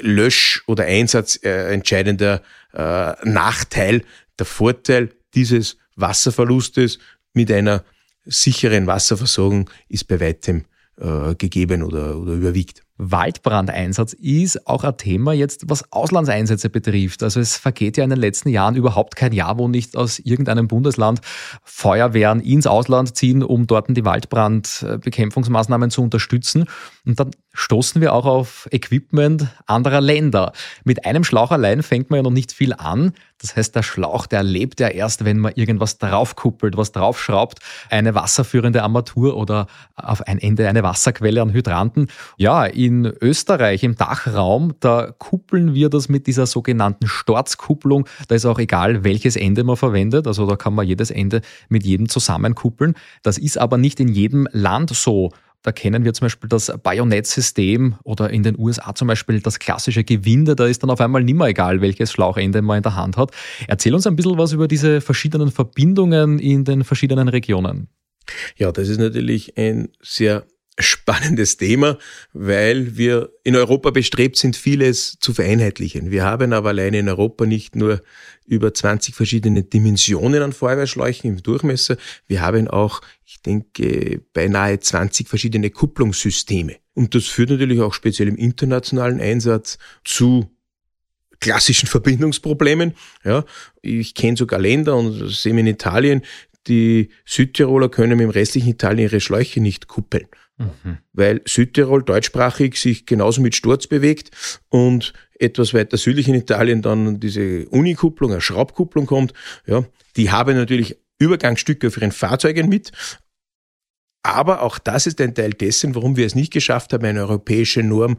Lösch- oder Einsatz äh, entscheidender äh, Nachteil. Der Vorteil dieses Wasserverlustes mit einer sicheren Wasserversorgung ist bei weitem äh, gegeben oder, oder überwiegt. Waldbrandeinsatz ist auch ein Thema jetzt, was Auslandseinsätze betrifft. Also es vergeht ja in den letzten Jahren überhaupt kein Jahr, wo nicht aus irgendeinem Bundesland Feuerwehren ins Ausland ziehen, um dort die Waldbrandbekämpfungsmaßnahmen zu unterstützen. Und dann stoßen wir auch auf Equipment anderer Länder. Mit einem Schlauch allein fängt man ja noch nicht viel an. Das heißt, der Schlauch, der lebt ja erst, wenn man irgendwas draufkuppelt, was draufschraubt, eine wasserführende Armatur oder auf ein Ende eine Wasserquelle an Hydranten. Ja, in Österreich im Dachraum, da kuppeln wir das mit dieser sogenannten Sturzkupplung. Da ist auch egal, welches Ende man verwendet. Also da kann man jedes Ende mit jedem zusammenkuppeln. Das ist aber nicht in jedem Land so. Da kennen wir zum Beispiel das Bajonettsystem oder in den USA zum Beispiel das klassische Gewinde. Da ist dann auf einmal nimmer egal, welches Schlauchende man in der Hand hat. Erzähl uns ein bisschen was über diese verschiedenen Verbindungen in den verschiedenen Regionen. Ja, das ist natürlich ein sehr spannendes Thema, weil wir in Europa bestrebt sind, vieles zu vereinheitlichen. Wir haben aber alleine in Europa nicht nur über 20 verschiedene Dimensionen an Feuerwehrschläuchen im Durchmesser, wir haben auch, ich denke, beinahe 20 verschiedene Kupplungssysteme. Und das führt natürlich auch speziell im internationalen Einsatz zu klassischen Verbindungsproblemen. Ja, ich kenne sogar Länder und sehe in Italien, die Südtiroler können mit dem restlichen Italien ihre Schläuche nicht kuppeln. Mhm. Weil Südtirol deutschsprachig sich genauso mit Sturz bewegt und etwas weiter südlich in Italien dann diese Unikupplung, eine Schraubkupplung kommt. Ja, die haben natürlich Übergangsstücke auf ihren Fahrzeugen mit. Aber auch das ist ein Teil dessen, warum wir es nicht geschafft haben, eine europäische Norm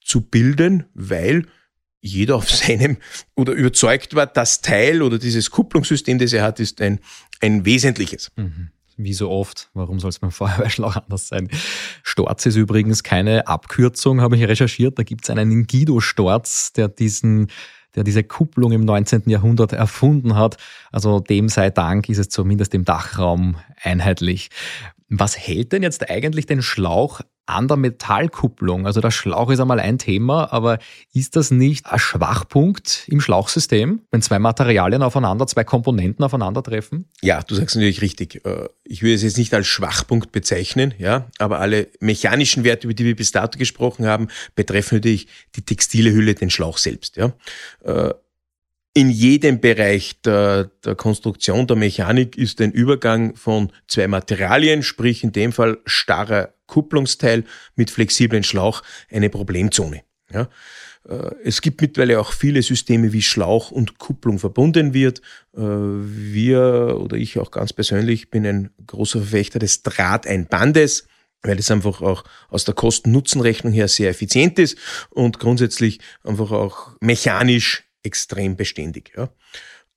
zu bilden, weil jeder auf seinem oder überzeugt war, das Teil oder dieses Kupplungssystem, das er hat, ist ein, ein wesentliches. Mhm. Wie so oft. Warum soll es beim Feuerwehrschlauch anders sein? Storz ist übrigens keine Abkürzung, habe ich recherchiert. Da gibt es einen Guido Storz, der diesen der diese Kupplung im 19. Jahrhundert erfunden hat. Also dem sei Dank ist es zumindest im Dachraum einheitlich. Was hält denn jetzt eigentlich den Schlauch an der Metallkupplung? Also der Schlauch ist einmal ein Thema, aber ist das nicht ein Schwachpunkt im Schlauchsystem, wenn zwei Materialien aufeinander, zwei Komponenten aufeinandertreffen? Ja, du sagst natürlich richtig. Äh, ich würde es jetzt nicht als Schwachpunkt bezeichnen, ja, aber alle mechanischen Werte, über die wir bis dato gesprochen haben, betreffen natürlich die textile Hülle, den Schlauch selbst, ja. In jedem Bereich der, der Konstruktion, der Mechanik ist ein Übergang von zwei Materialien, sprich in dem Fall starrer Kupplungsteil mit flexiblen Schlauch, eine Problemzone. Ja. Äh, es gibt mittlerweile auch viele Systeme, wie Schlauch und Kupplung verbunden wird. Äh, wir oder ich auch ganz persönlich bin ein großer Verfechter des Drahteinbandes weil es einfach auch aus der Kosten-Nutzen-Rechnung her sehr effizient ist und grundsätzlich einfach auch mechanisch extrem beständig. Ja.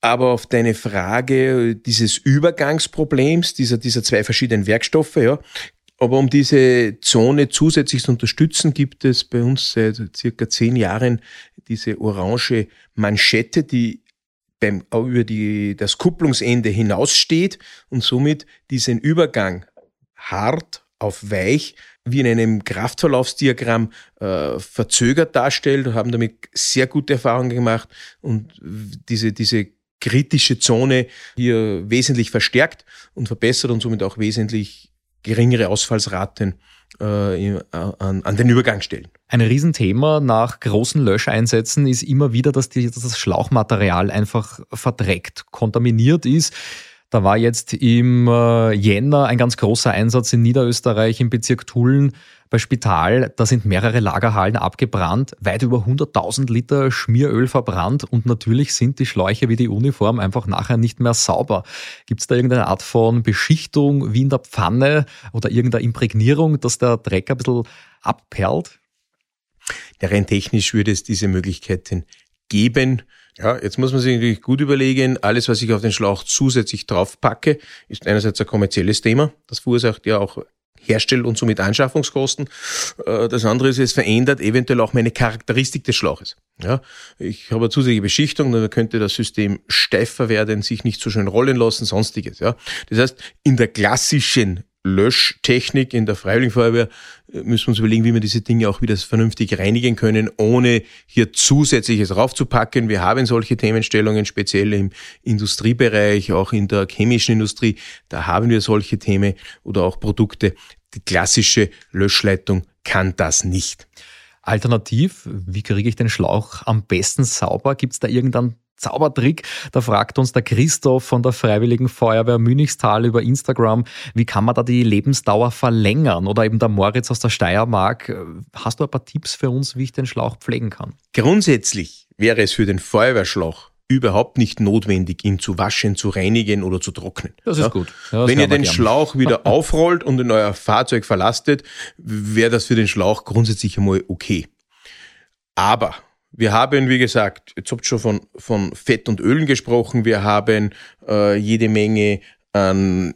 Aber auf deine Frage dieses Übergangsproblems, dieser, dieser zwei verschiedenen Werkstoffe, ja, aber um diese Zone zusätzlich zu unterstützen, gibt es bei uns seit circa zehn Jahren diese orange Manschette, die beim, über die, das Kupplungsende hinaussteht und somit diesen Übergang hart auf weich wie in einem Kraftverlaufsdiagramm äh, verzögert darstellt, haben damit sehr gute Erfahrungen gemacht und diese, diese kritische Zone hier wesentlich verstärkt und verbessert und somit auch wesentlich geringere Ausfallsraten äh, an, an den Übergangsstellen. Ein Riesenthema nach großen Löscheinsätzen ist immer wieder, dass, die, dass das Schlauchmaterial einfach verdreckt, kontaminiert ist. Da war jetzt im äh, Jänner ein ganz großer Einsatz in Niederösterreich im Bezirk Tulln bei Spital. Da sind mehrere Lagerhallen abgebrannt, weit über 100.000 Liter Schmieröl verbrannt und natürlich sind die Schläuche wie die Uniform einfach nachher nicht mehr sauber. Gibt es da irgendeine Art von Beschichtung wie in der Pfanne oder irgendeine Imprägnierung, dass der Dreck ein bisschen abperlt? Ja, rein technisch würde es diese Möglichkeiten geben. Ja, jetzt muss man sich natürlich gut überlegen, alles, was ich auf den Schlauch zusätzlich draufpacke, ist einerseits ein kommerzielles Thema. Das verursacht ja auch Herstell- und somit Anschaffungskosten. Äh, das andere ist, es verändert eventuell auch meine Charakteristik des Schlauches. Ja, ich habe eine zusätzliche Beschichtung, dann könnte das System steifer werden, sich nicht so schön rollen lassen, sonstiges. Ja, das heißt, in der klassischen Löschtechnik in der Freiwilligenfeuerwehr äh, müssen wir uns überlegen, wie wir diese Dinge auch wieder vernünftig reinigen können, ohne hier zusätzliches raufzupacken. Wir haben solche Themenstellungen, speziell im Industriebereich, auch in der chemischen Industrie. Da haben wir solche Themen oder auch Produkte. Die klassische Löschleitung kann das nicht. Alternativ, wie kriege ich den Schlauch am besten sauber? Gibt es da irgendeinen Zaubertrick. Da fragt uns der Christoph von der Freiwilligen Feuerwehr Münchstal über Instagram, wie kann man da die Lebensdauer verlängern? Oder eben der Moritz aus der Steiermark. Hast du ein paar Tipps für uns, wie ich den Schlauch pflegen kann? Grundsätzlich wäre es für den Feuerwehrschlauch überhaupt nicht notwendig, ihn zu waschen, zu reinigen oder zu trocknen. Das ist ja? gut. Ja, Wenn ihr den gern. Schlauch wieder aufrollt und in euer Fahrzeug verlastet, wäre das für den Schlauch grundsätzlich einmal okay. Aber wir haben, wie gesagt, jetzt habt ihr schon von, von Fett und Ölen gesprochen. Wir haben äh, jede Menge an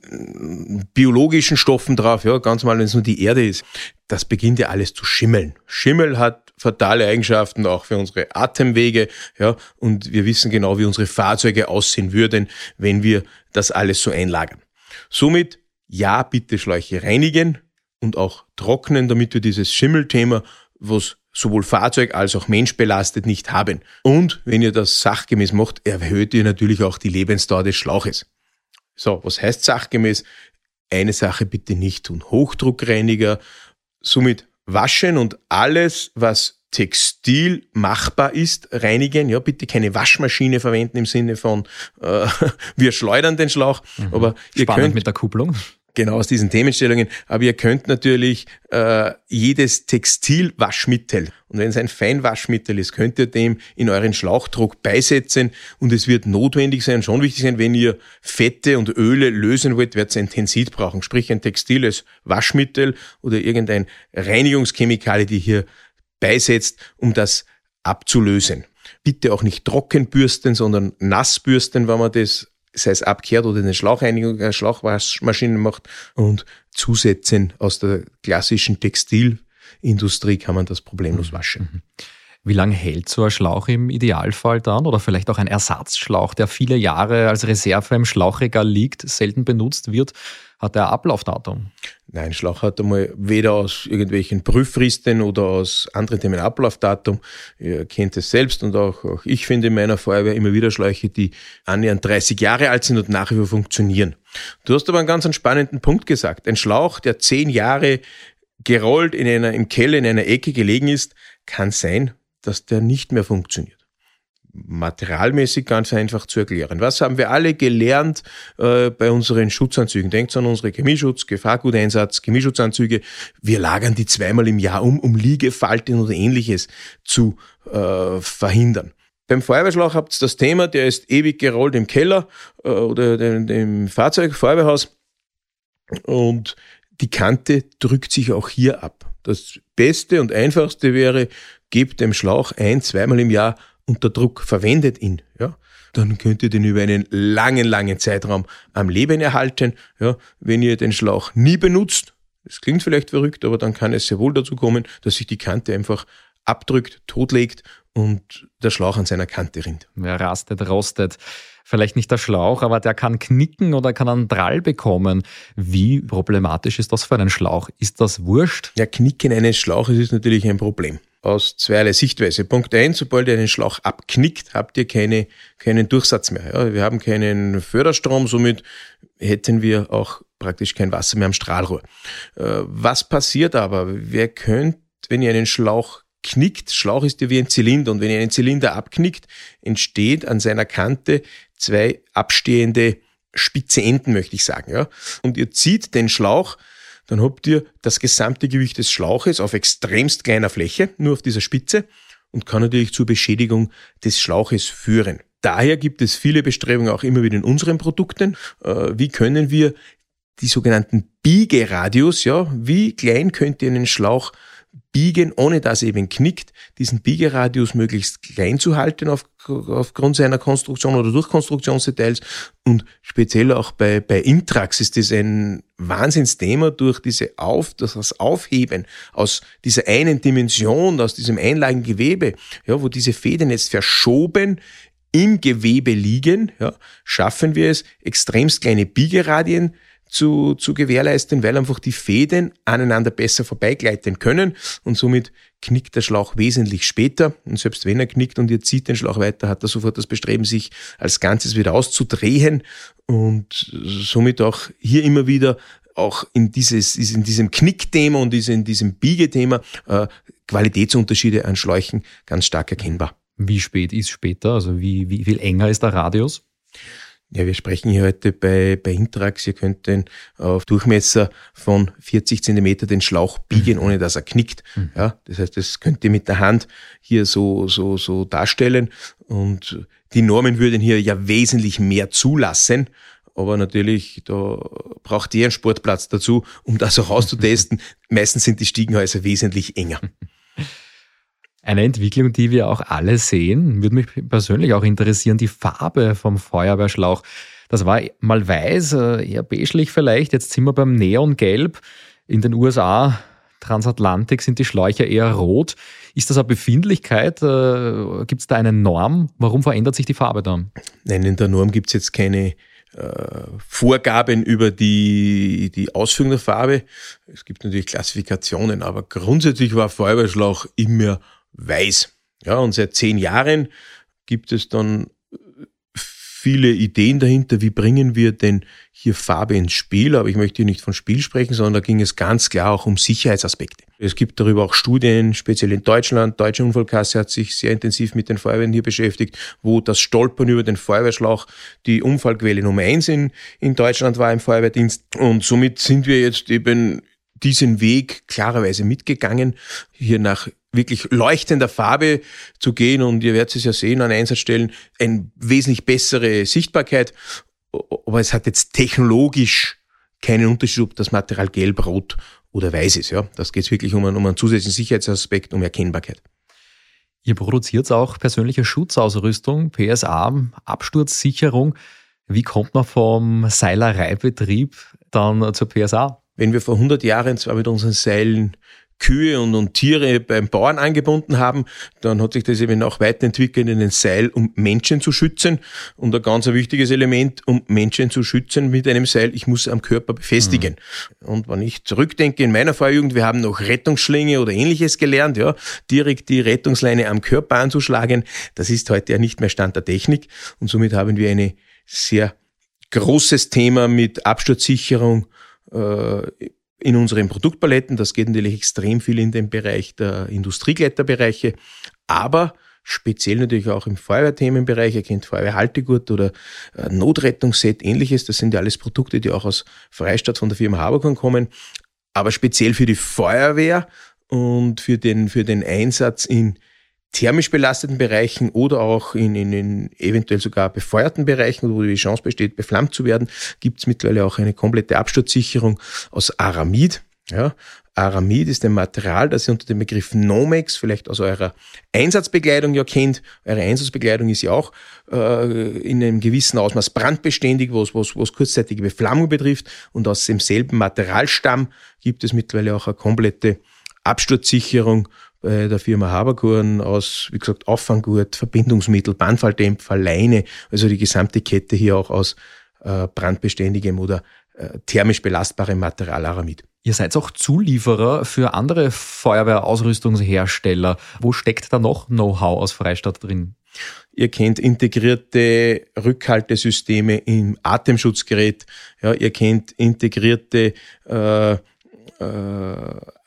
biologischen Stoffen drauf, ja, ganz mal, wenn es nur die Erde ist. Das beginnt ja alles zu schimmeln. Schimmel hat fatale Eigenschaften auch für unsere Atemwege, ja, und wir wissen genau, wie unsere Fahrzeuge aussehen würden, wenn wir das alles so einlagern. Somit, ja, bitte Schläuche reinigen und auch trocknen, damit wir dieses Schimmelthema, was sowohl Fahrzeug als auch Mensch belastet nicht haben. Und wenn ihr das sachgemäß macht, erhöht ihr natürlich auch die Lebensdauer des Schlauches. So, was heißt sachgemäß? Eine Sache bitte nicht tun. Hochdruckreiniger, somit waschen und alles, was Textil machbar ist, reinigen. Ja, bitte keine Waschmaschine verwenden im Sinne von äh, wir schleudern den Schlauch. Mhm. Aber ihr Spannend könnt mit der Kupplung genau aus diesen Themenstellungen. Aber ihr könnt natürlich äh, jedes Textilwaschmittel, und wenn es ein Feinwaschmittel ist, könnt ihr dem in euren Schlauchdruck beisetzen und es wird notwendig sein, schon wichtig sein, wenn ihr Fette und Öle lösen wollt, werdet ihr ein Tensid brauchen, sprich ein textiles Waschmittel oder irgendein Reinigungschemikalie, die hier beisetzt, um das abzulösen. Bitte auch nicht trocken bürsten, sondern nass bürsten, wenn man das sei es abkehrt oder eine Schlauchreinigung, eine Schlauchwaschmaschine macht und zusätzen aus der klassischen Textilindustrie kann man das problemlos mhm. waschen. Mhm. Wie lange hält so ein Schlauch im Idealfall dann? Oder vielleicht auch ein Ersatzschlauch, der viele Jahre als Reserve im Schlauchregal liegt, selten benutzt wird, hat der Ablaufdatum? Nein, Schlauch hat einmal weder aus irgendwelchen Prüffristen oder aus anderen Themen Ablaufdatum. Ihr kennt es selbst und auch, auch ich finde in meiner Feuerwehr immer wieder Schläuche, die annähernd 30 Jahre alt sind und nach wie vor funktionieren. Du hast aber einen ganz spannenden Punkt gesagt. Ein Schlauch, der 10 Jahre gerollt in einer, im Keller in einer Ecke gelegen ist, kann sein, dass der nicht mehr funktioniert materialmäßig ganz einfach zu erklären. Was haben wir alle gelernt äh, bei unseren Schutzanzügen? Denkt an unsere Chemieschutz, Gefahrguteinsatz, Chemieschutzanzüge. Wir lagern die zweimal im Jahr um, um Liegefalten oder ähnliches zu äh, verhindern. Beim Feuerwehrschlauch habt ihr das Thema, der ist ewig gerollt im Keller äh, oder dem, dem Fahrzeug, Feuerwehrhaus und die Kante drückt sich auch hier ab. Das Beste und Einfachste wäre, gebt dem Schlauch ein, zweimal im Jahr unter Druck, verwendet ihn, ja, dann könnt ihr den über einen langen, langen Zeitraum am Leben erhalten. Ja, wenn ihr den Schlauch nie benutzt, das klingt vielleicht verrückt, aber dann kann es sehr wohl dazu kommen, dass sich die Kante einfach abdrückt, totlegt und der Schlauch an seiner Kante rinnt. Wer rastet, rostet. Vielleicht nicht der Schlauch, aber der kann knicken oder kann einen Drall bekommen. Wie problematisch ist das für einen Schlauch? Ist das wurscht? Ja, Knicken eines Schlauches ist natürlich ein Problem aus zweierlei Sichtweise. Punkt eins, sobald ihr einen Schlauch abknickt, habt ihr keine, keinen Durchsatz mehr. Ja, wir haben keinen Förderstrom, somit hätten wir auch praktisch kein Wasser mehr am Strahlrohr. Äh, was passiert aber? Wer könnt, wenn ihr einen Schlauch knickt, Schlauch ist ja wie ein Zylinder und wenn ihr einen Zylinder abknickt, entsteht an seiner Kante zwei abstehende spitze Enden, möchte ich sagen. Ja? Und ihr zieht den Schlauch dann habt ihr das gesamte Gewicht des Schlauches auf extremst kleiner Fläche, nur auf dieser Spitze und kann natürlich zur Beschädigung des Schlauches führen. Daher gibt es viele Bestrebungen auch immer wieder in unseren Produkten. Äh, wie können wir die sogenannten Biegeradius, ja, wie klein könnt ihr einen Schlauch biegen, ohne dass eben knickt, diesen Biegeradius möglichst klein zu halten auf, aufgrund seiner Konstruktion oder durch Konstruktionsdetails. Und speziell auch bei, bei Intrax ist das ein Wahnsinnsthema durch diese Auf, das Aufheben aus dieser einen Dimension, aus diesem Einlagengewebe, ja, wo diese Federn jetzt verschoben im Gewebe liegen, ja, schaffen wir es, extremst kleine Biegeradien zu, zu gewährleisten, weil einfach die Fäden aneinander besser vorbeigleiten können und somit knickt der Schlauch wesentlich später. Und selbst wenn er knickt und ihr zieht den Schlauch weiter, hat er sofort das Bestreben, sich als Ganzes wieder auszudrehen und somit auch hier immer wieder auch in, dieses, in diesem Knickthema und in diesem Biegethema äh, Qualitätsunterschiede an Schläuchen ganz stark erkennbar. Wie spät ist später? Also wie, wie viel enger ist der Radius? Ja, wir sprechen hier heute bei, bei Intrax. Ihr könnt den auf Durchmesser von 40 Zentimeter den Schlauch biegen, ohne dass er knickt. Mhm. Ja, das heißt, das könnt ihr mit der Hand hier so, so, so darstellen. Und die Normen würden hier ja wesentlich mehr zulassen. Aber natürlich, da braucht ihr einen Sportplatz dazu, um das auch auszutesten. Meistens sind die Stiegenhäuser wesentlich enger. Eine Entwicklung, die wir auch alle sehen, würde mich persönlich auch interessieren, die Farbe vom Feuerwehrschlauch. Das war mal weiß, äh, eher beigelich vielleicht. Jetzt sind wir beim Neongelb. In den USA, Transatlantik, sind die Schläuche eher rot. Ist das eine Befindlichkeit? Äh, gibt es da eine Norm? Warum verändert sich die Farbe dann? Nein, in der Norm gibt es jetzt keine äh, Vorgaben über die, die Ausführung der Farbe. Es gibt natürlich Klassifikationen, aber grundsätzlich war Feuerwehrschlauch immer weiß. Ja, und seit zehn Jahren gibt es dann viele Ideen dahinter, wie bringen wir denn hier Farbe ins Spiel. Aber ich möchte hier nicht von Spiel sprechen, sondern da ging es ganz klar auch um Sicherheitsaspekte. Es gibt darüber auch Studien, speziell in Deutschland. Deutsche Unfallkasse hat sich sehr intensiv mit den Feuerwehren hier beschäftigt, wo das Stolpern über den Feuerwehrschlauch die Unfallquelle Nummer eins in, in Deutschland war im Feuerwehrdienst. Und somit sind wir jetzt eben diesen Weg klarerweise mitgegangen, hier nach wirklich leuchtender Farbe zu gehen und ihr werdet es ja sehen an Einsatzstellen, eine wesentlich bessere Sichtbarkeit. Aber es hat jetzt technologisch keinen Unterschied, ob das Material gelb, rot oder weiß ist. Ja, das geht wirklich um einen, um einen zusätzlichen Sicherheitsaspekt, um Erkennbarkeit. Ihr produziert auch persönliche Schutzausrüstung, PSA, Absturzsicherung. Wie kommt man vom Seilereibetrieb dann zur PSA? Wenn wir vor 100 Jahren zwar mit unseren Seilen Kühe und, und Tiere beim Bauern angebunden haben. Dann hat sich das eben auch weiterentwickelt in ein Seil, um Menschen zu schützen. Und ein ganz wichtiges Element, um Menschen zu schützen mit einem Seil, ich muss am Körper befestigen. Mhm. Und wenn ich zurückdenke in meiner Vorjugend, wir haben noch Rettungsschlinge oder ähnliches gelernt, ja, direkt die Rettungsleine am Körper anzuschlagen. Das ist heute ja nicht mehr Stand der Technik. Und somit haben wir eine sehr großes Thema mit Absturzsicherung, in unseren Produktpaletten. Das geht natürlich extrem viel in den Bereich der Industriekletterbereiche, aber speziell natürlich auch im Feuerwehrthemenbereich. Ihr kennt Feuerwehrhaltegurt oder äh, Notrettungsset, ähnliches. Das sind ja alles Produkte, die auch aus Freistadt von der Firma Haberkorn kommen. Aber speziell für die Feuerwehr und für den, für den Einsatz in thermisch belasteten Bereichen oder auch in, in, in eventuell sogar befeuerten Bereichen, wo die Chance besteht, beflammt zu werden, gibt es mittlerweile auch eine komplette Absturzsicherung aus Aramid. Ja, Aramid ist ein Material, das ihr unter dem Begriff Nomex vielleicht aus eurer Einsatzbekleidung ja kennt. Eure Einsatzbekleidung ist ja auch äh, in einem gewissen Ausmaß brandbeständig, was, was, was kurzzeitige Beflammung betrifft. Und aus demselben Materialstamm gibt es mittlerweile auch eine komplette Absturzsicherung bei der Firma Haberkorn aus, wie gesagt, Auffanggurt, Verbindungsmittel, Bandfalldämpfer, Leine, also die gesamte Kette hier auch aus äh, brandbeständigem oder äh, thermisch belastbarem Material Aramid. Ihr seid auch Zulieferer für andere Feuerwehrausrüstungshersteller. Wo steckt da noch Know-how aus Freistadt drin? Ihr kennt integrierte Rückhaltesysteme im Atemschutzgerät. Ja, ihr kennt integrierte äh, äh,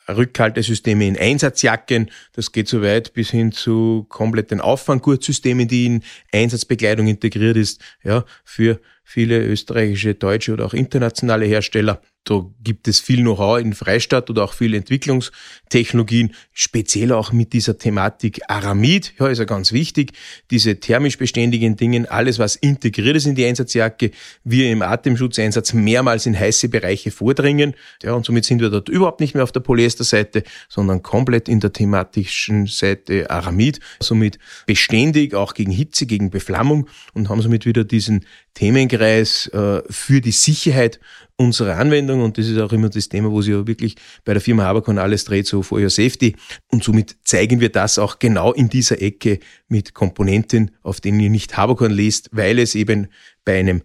Rückhaltesysteme in Einsatzjacken. Das geht so weit bis hin zu kompletten Auffanggurtsystemen, die in Einsatzbekleidung integriert ist, ja, für viele österreichische, deutsche oder auch internationale Hersteller. Da gibt es viel Know-how in Freistadt oder auch viele Entwicklungstechnologien, speziell auch mit dieser Thematik Aramid, ja, ist ja ganz wichtig, diese thermisch beständigen Dingen, alles was integriert ist in die Einsatzjacke, wir im Atemschutzeinsatz mehrmals in heiße Bereiche vordringen, ja, und somit sind wir dort überhaupt nicht mehr auf der Polyesterseite, sondern komplett in der thematischen Seite Aramid, somit beständig, auch gegen Hitze, gegen Beflammung und haben somit wieder diesen Themenkreis äh, für die Sicherheit unserer Anwendung und das ist auch immer das Thema, wo sich wirklich bei der Firma Haberkorn alles dreht, so for your safety und somit zeigen wir das auch genau in dieser Ecke mit Komponenten, auf denen ihr nicht Haberkorn lest, weil es eben bei einem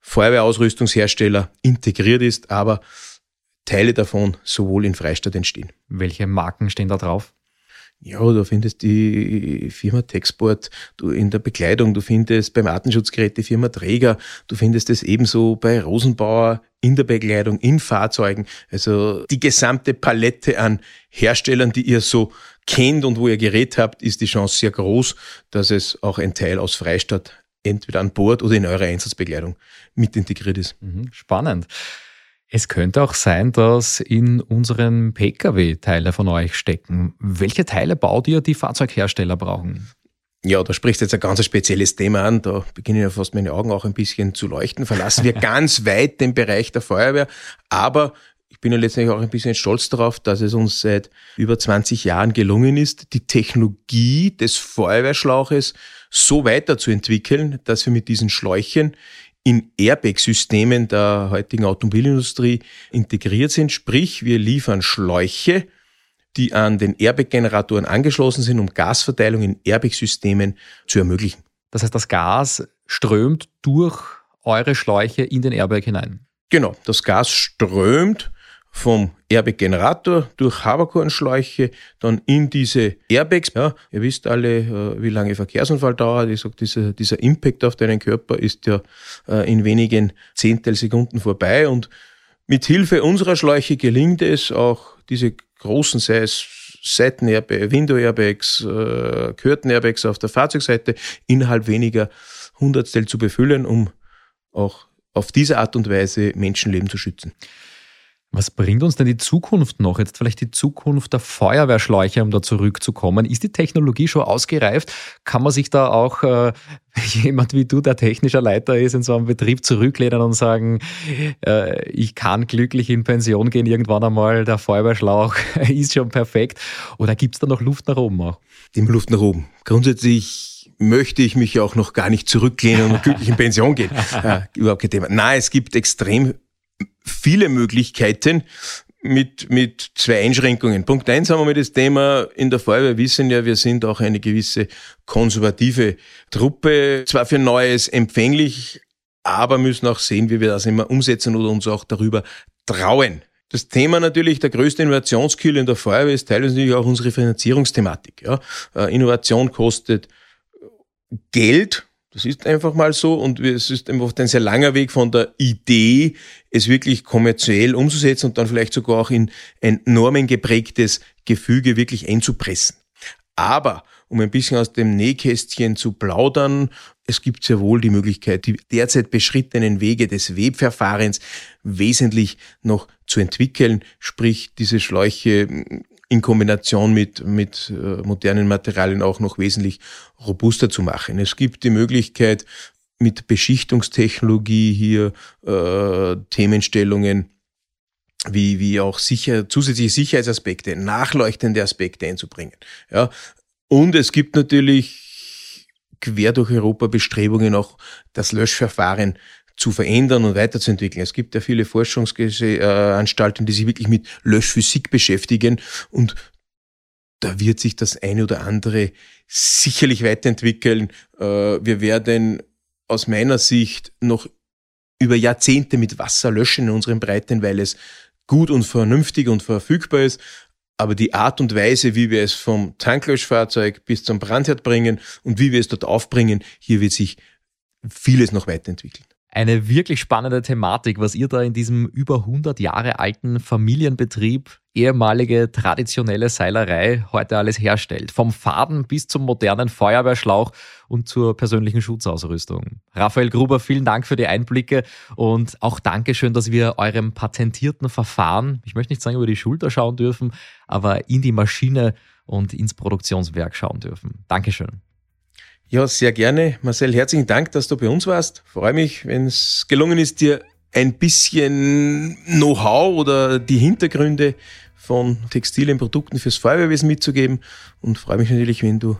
Feuerwehrausrüstungshersteller integriert ist, aber Teile davon sowohl in Freistadt entstehen. Welche Marken stehen da drauf? Ja, du findest die Firma Texport, du in der Bekleidung, du findest beim Artenschutzgerät die Firma Träger, du findest es ebenso bei Rosenbauer in der Bekleidung, in Fahrzeugen. Also die gesamte Palette an Herstellern, die ihr so kennt und wo ihr Gerät habt, ist die Chance sehr groß, dass es auch ein Teil aus Freistadt entweder an Bord oder in eurer Einsatzbekleidung mit integriert ist. Mhm, spannend. Es könnte auch sein, dass in unseren Pkw Teile von euch stecken. Welche Teile baut ihr, die Fahrzeughersteller brauchen? Ja, da sprichst du jetzt ein ganz spezielles Thema an. Da beginnen ja fast meine Augen auch ein bisschen zu leuchten. Verlassen wir ganz weit den Bereich der Feuerwehr. Aber ich bin ja letztendlich auch ein bisschen stolz darauf, dass es uns seit über 20 Jahren gelungen ist, die Technologie des Feuerwehrschlauches so weiterzuentwickeln, dass wir mit diesen Schläuchen in Airbag-Systemen der heutigen Automobilindustrie integriert sind. Sprich, wir liefern Schläuche, die an den Airbag-Generatoren angeschlossen sind, um Gasverteilung in Airbag-Systemen zu ermöglichen. Das heißt, das Gas strömt durch eure Schläuche in den Airbag hinein. Genau, das Gas strömt vom Airbag-Generator durch Haberkornschläuche dann in diese Airbags. Ja, ihr wisst alle, äh, wie lange Verkehrsunfall dauert. Ich sage, dieser, dieser Impact auf deinen Körper ist ja äh, in wenigen Zehntelsekunden vorbei und mit Hilfe unserer Schläuche gelingt es auch, diese großen, sei es Seiten-Airbags, Window-Airbags, äh, Curtain-Airbags auf der Fahrzeugseite innerhalb weniger Hundertstel zu befüllen, um auch auf diese Art und Weise Menschenleben zu schützen. Was bringt uns denn die Zukunft noch? Jetzt vielleicht die Zukunft der Feuerwehrschläuche, um da zurückzukommen. Ist die Technologie schon ausgereift? Kann man sich da auch äh, jemand wie du, der technischer Leiter ist, in so einem Betrieb zurücklehnen und sagen, äh, ich kann glücklich in Pension gehen irgendwann einmal, der Feuerwehrschlauch ist schon perfekt? Oder gibt es da noch Luft nach oben auch? Die Luft nach oben. Grundsätzlich möchte ich mich ja auch noch gar nicht zurücklehnen und glücklich in Pension gehen. Äh, überhaupt kein Thema. Nein, es gibt extrem viele Möglichkeiten mit, mit zwei Einschränkungen. Punkt eins haben wir mit das Thema in der Feuerwehr wissen ja, wir sind auch eine gewisse konservative Truppe, zwar für Neues empfänglich, aber müssen auch sehen, wie wir das immer umsetzen oder uns auch darüber trauen. Das Thema natürlich, der größte Innovationskill in der Feuerwehr ist teilweise natürlich auch unsere Finanzierungsthematik. Ja. Äh, Innovation kostet Geld, das ist einfach mal so und es ist einfach ein sehr langer Weg von der Idee, es wirklich kommerziell umzusetzen und dann vielleicht sogar auch in ein normengeprägtes Gefüge wirklich einzupressen. Aber um ein bisschen aus dem Nähkästchen zu plaudern, es gibt sehr wohl die Möglichkeit, die derzeit beschrittenen Wege des Webverfahrens wesentlich noch zu entwickeln, sprich diese Schläuche in Kombination mit, mit äh, modernen Materialien auch noch wesentlich robuster zu machen. Es gibt die Möglichkeit, mit Beschichtungstechnologie hier äh, Themenstellungen wie, wie auch sicher, zusätzliche Sicherheitsaspekte, nachleuchtende Aspekte einzubringen. Ja. Und es gibt natürlich quer durch Europa Bestrebungen, auch das Löschverfahren zu verändern und weiterzuentwickeln. Es gibt ja viele Forschungsanstalten, die sich wirklich mit Löschphysik beschäftigen und da wird sich das eine oder andere sicherlich weiterentwickeln. Äh, wir werden aus meiner Sicht noch über Jahrzehnte mit Wasser löschen in unseren Breiten, weil es gut und vernünftig und verfügbar ist. Aber die Art und Weise, wie wir es vom Tanklöschfahrzeug bis zum Brandherd bringen und wie wir es dort aufbringen, hier wird sich vieles noch weiterentwickeln eine wirklich spannende Thematik, was ihr da in diesem über 100 Jahre alten Familienbetrieb, ehemalige traditionelle Seilerei, heute alles herstellt. Vom Faden bis zum modernen Feuerwehrschlauch und zur persönlichen Schutzausrüstung. Raphael Gruber, vielen Dank für die Einblicke und auch Dankeschön, dass wir eurem patentierten Verfahren, ich möchte nicht sagen über die Schulter schauen dürfen, aber in die Maschine und ins Produktionswerk schauen dürfen. Dankeschön. Ja, sehr gerne. Marcel, herzlichen Dank, dass du bei uns warst. Freue mich, wenn es gelungen ist, dir ein bisschen Know-how oder die Hintergründe von textilen Produkten fürs Feuerwehrwesen mitzugeben und freue mich natürlich, wenn du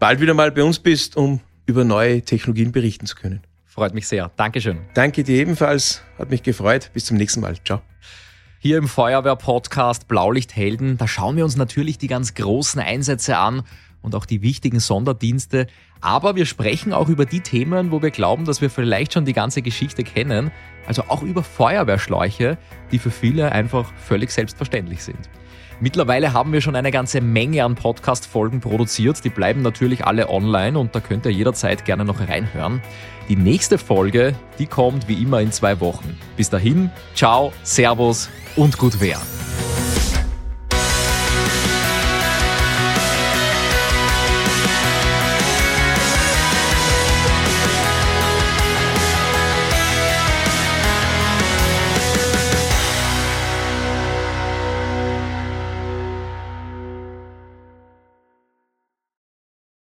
bald wieder mal bei uns bist, um über neue Technologien berichten zu können. Freut mich sehr. Dankeschön. Danke dir ebenfalls. Hat mich gefreut. Bis zum nächsten Mal. Ciao. Hier im Feuerwehr-Podcast Blaulichthelden, da schauen wir uns natürlich die ganz großen Einsätze an und auch die wichtigen Sonderdienste. Aber wir sprechen auch über die Themen, wo wir glauben, dass wir vielleicht schon die ganze Geschichte kennen. Also auch über Feuerwehrschläuche, die für viele einfach völlig selbstverständlich sind. Mittlerweile haben wir schon eine ganze Menge an Podcast-Folgen produziert. Die bleiben natürlich alle online und da könnt ihr jederzeit gerne noch reinhören. Die nächste Folge, die kommt wie immer in zwei Wochen. Bis dahin, ciao, servus und gut wer.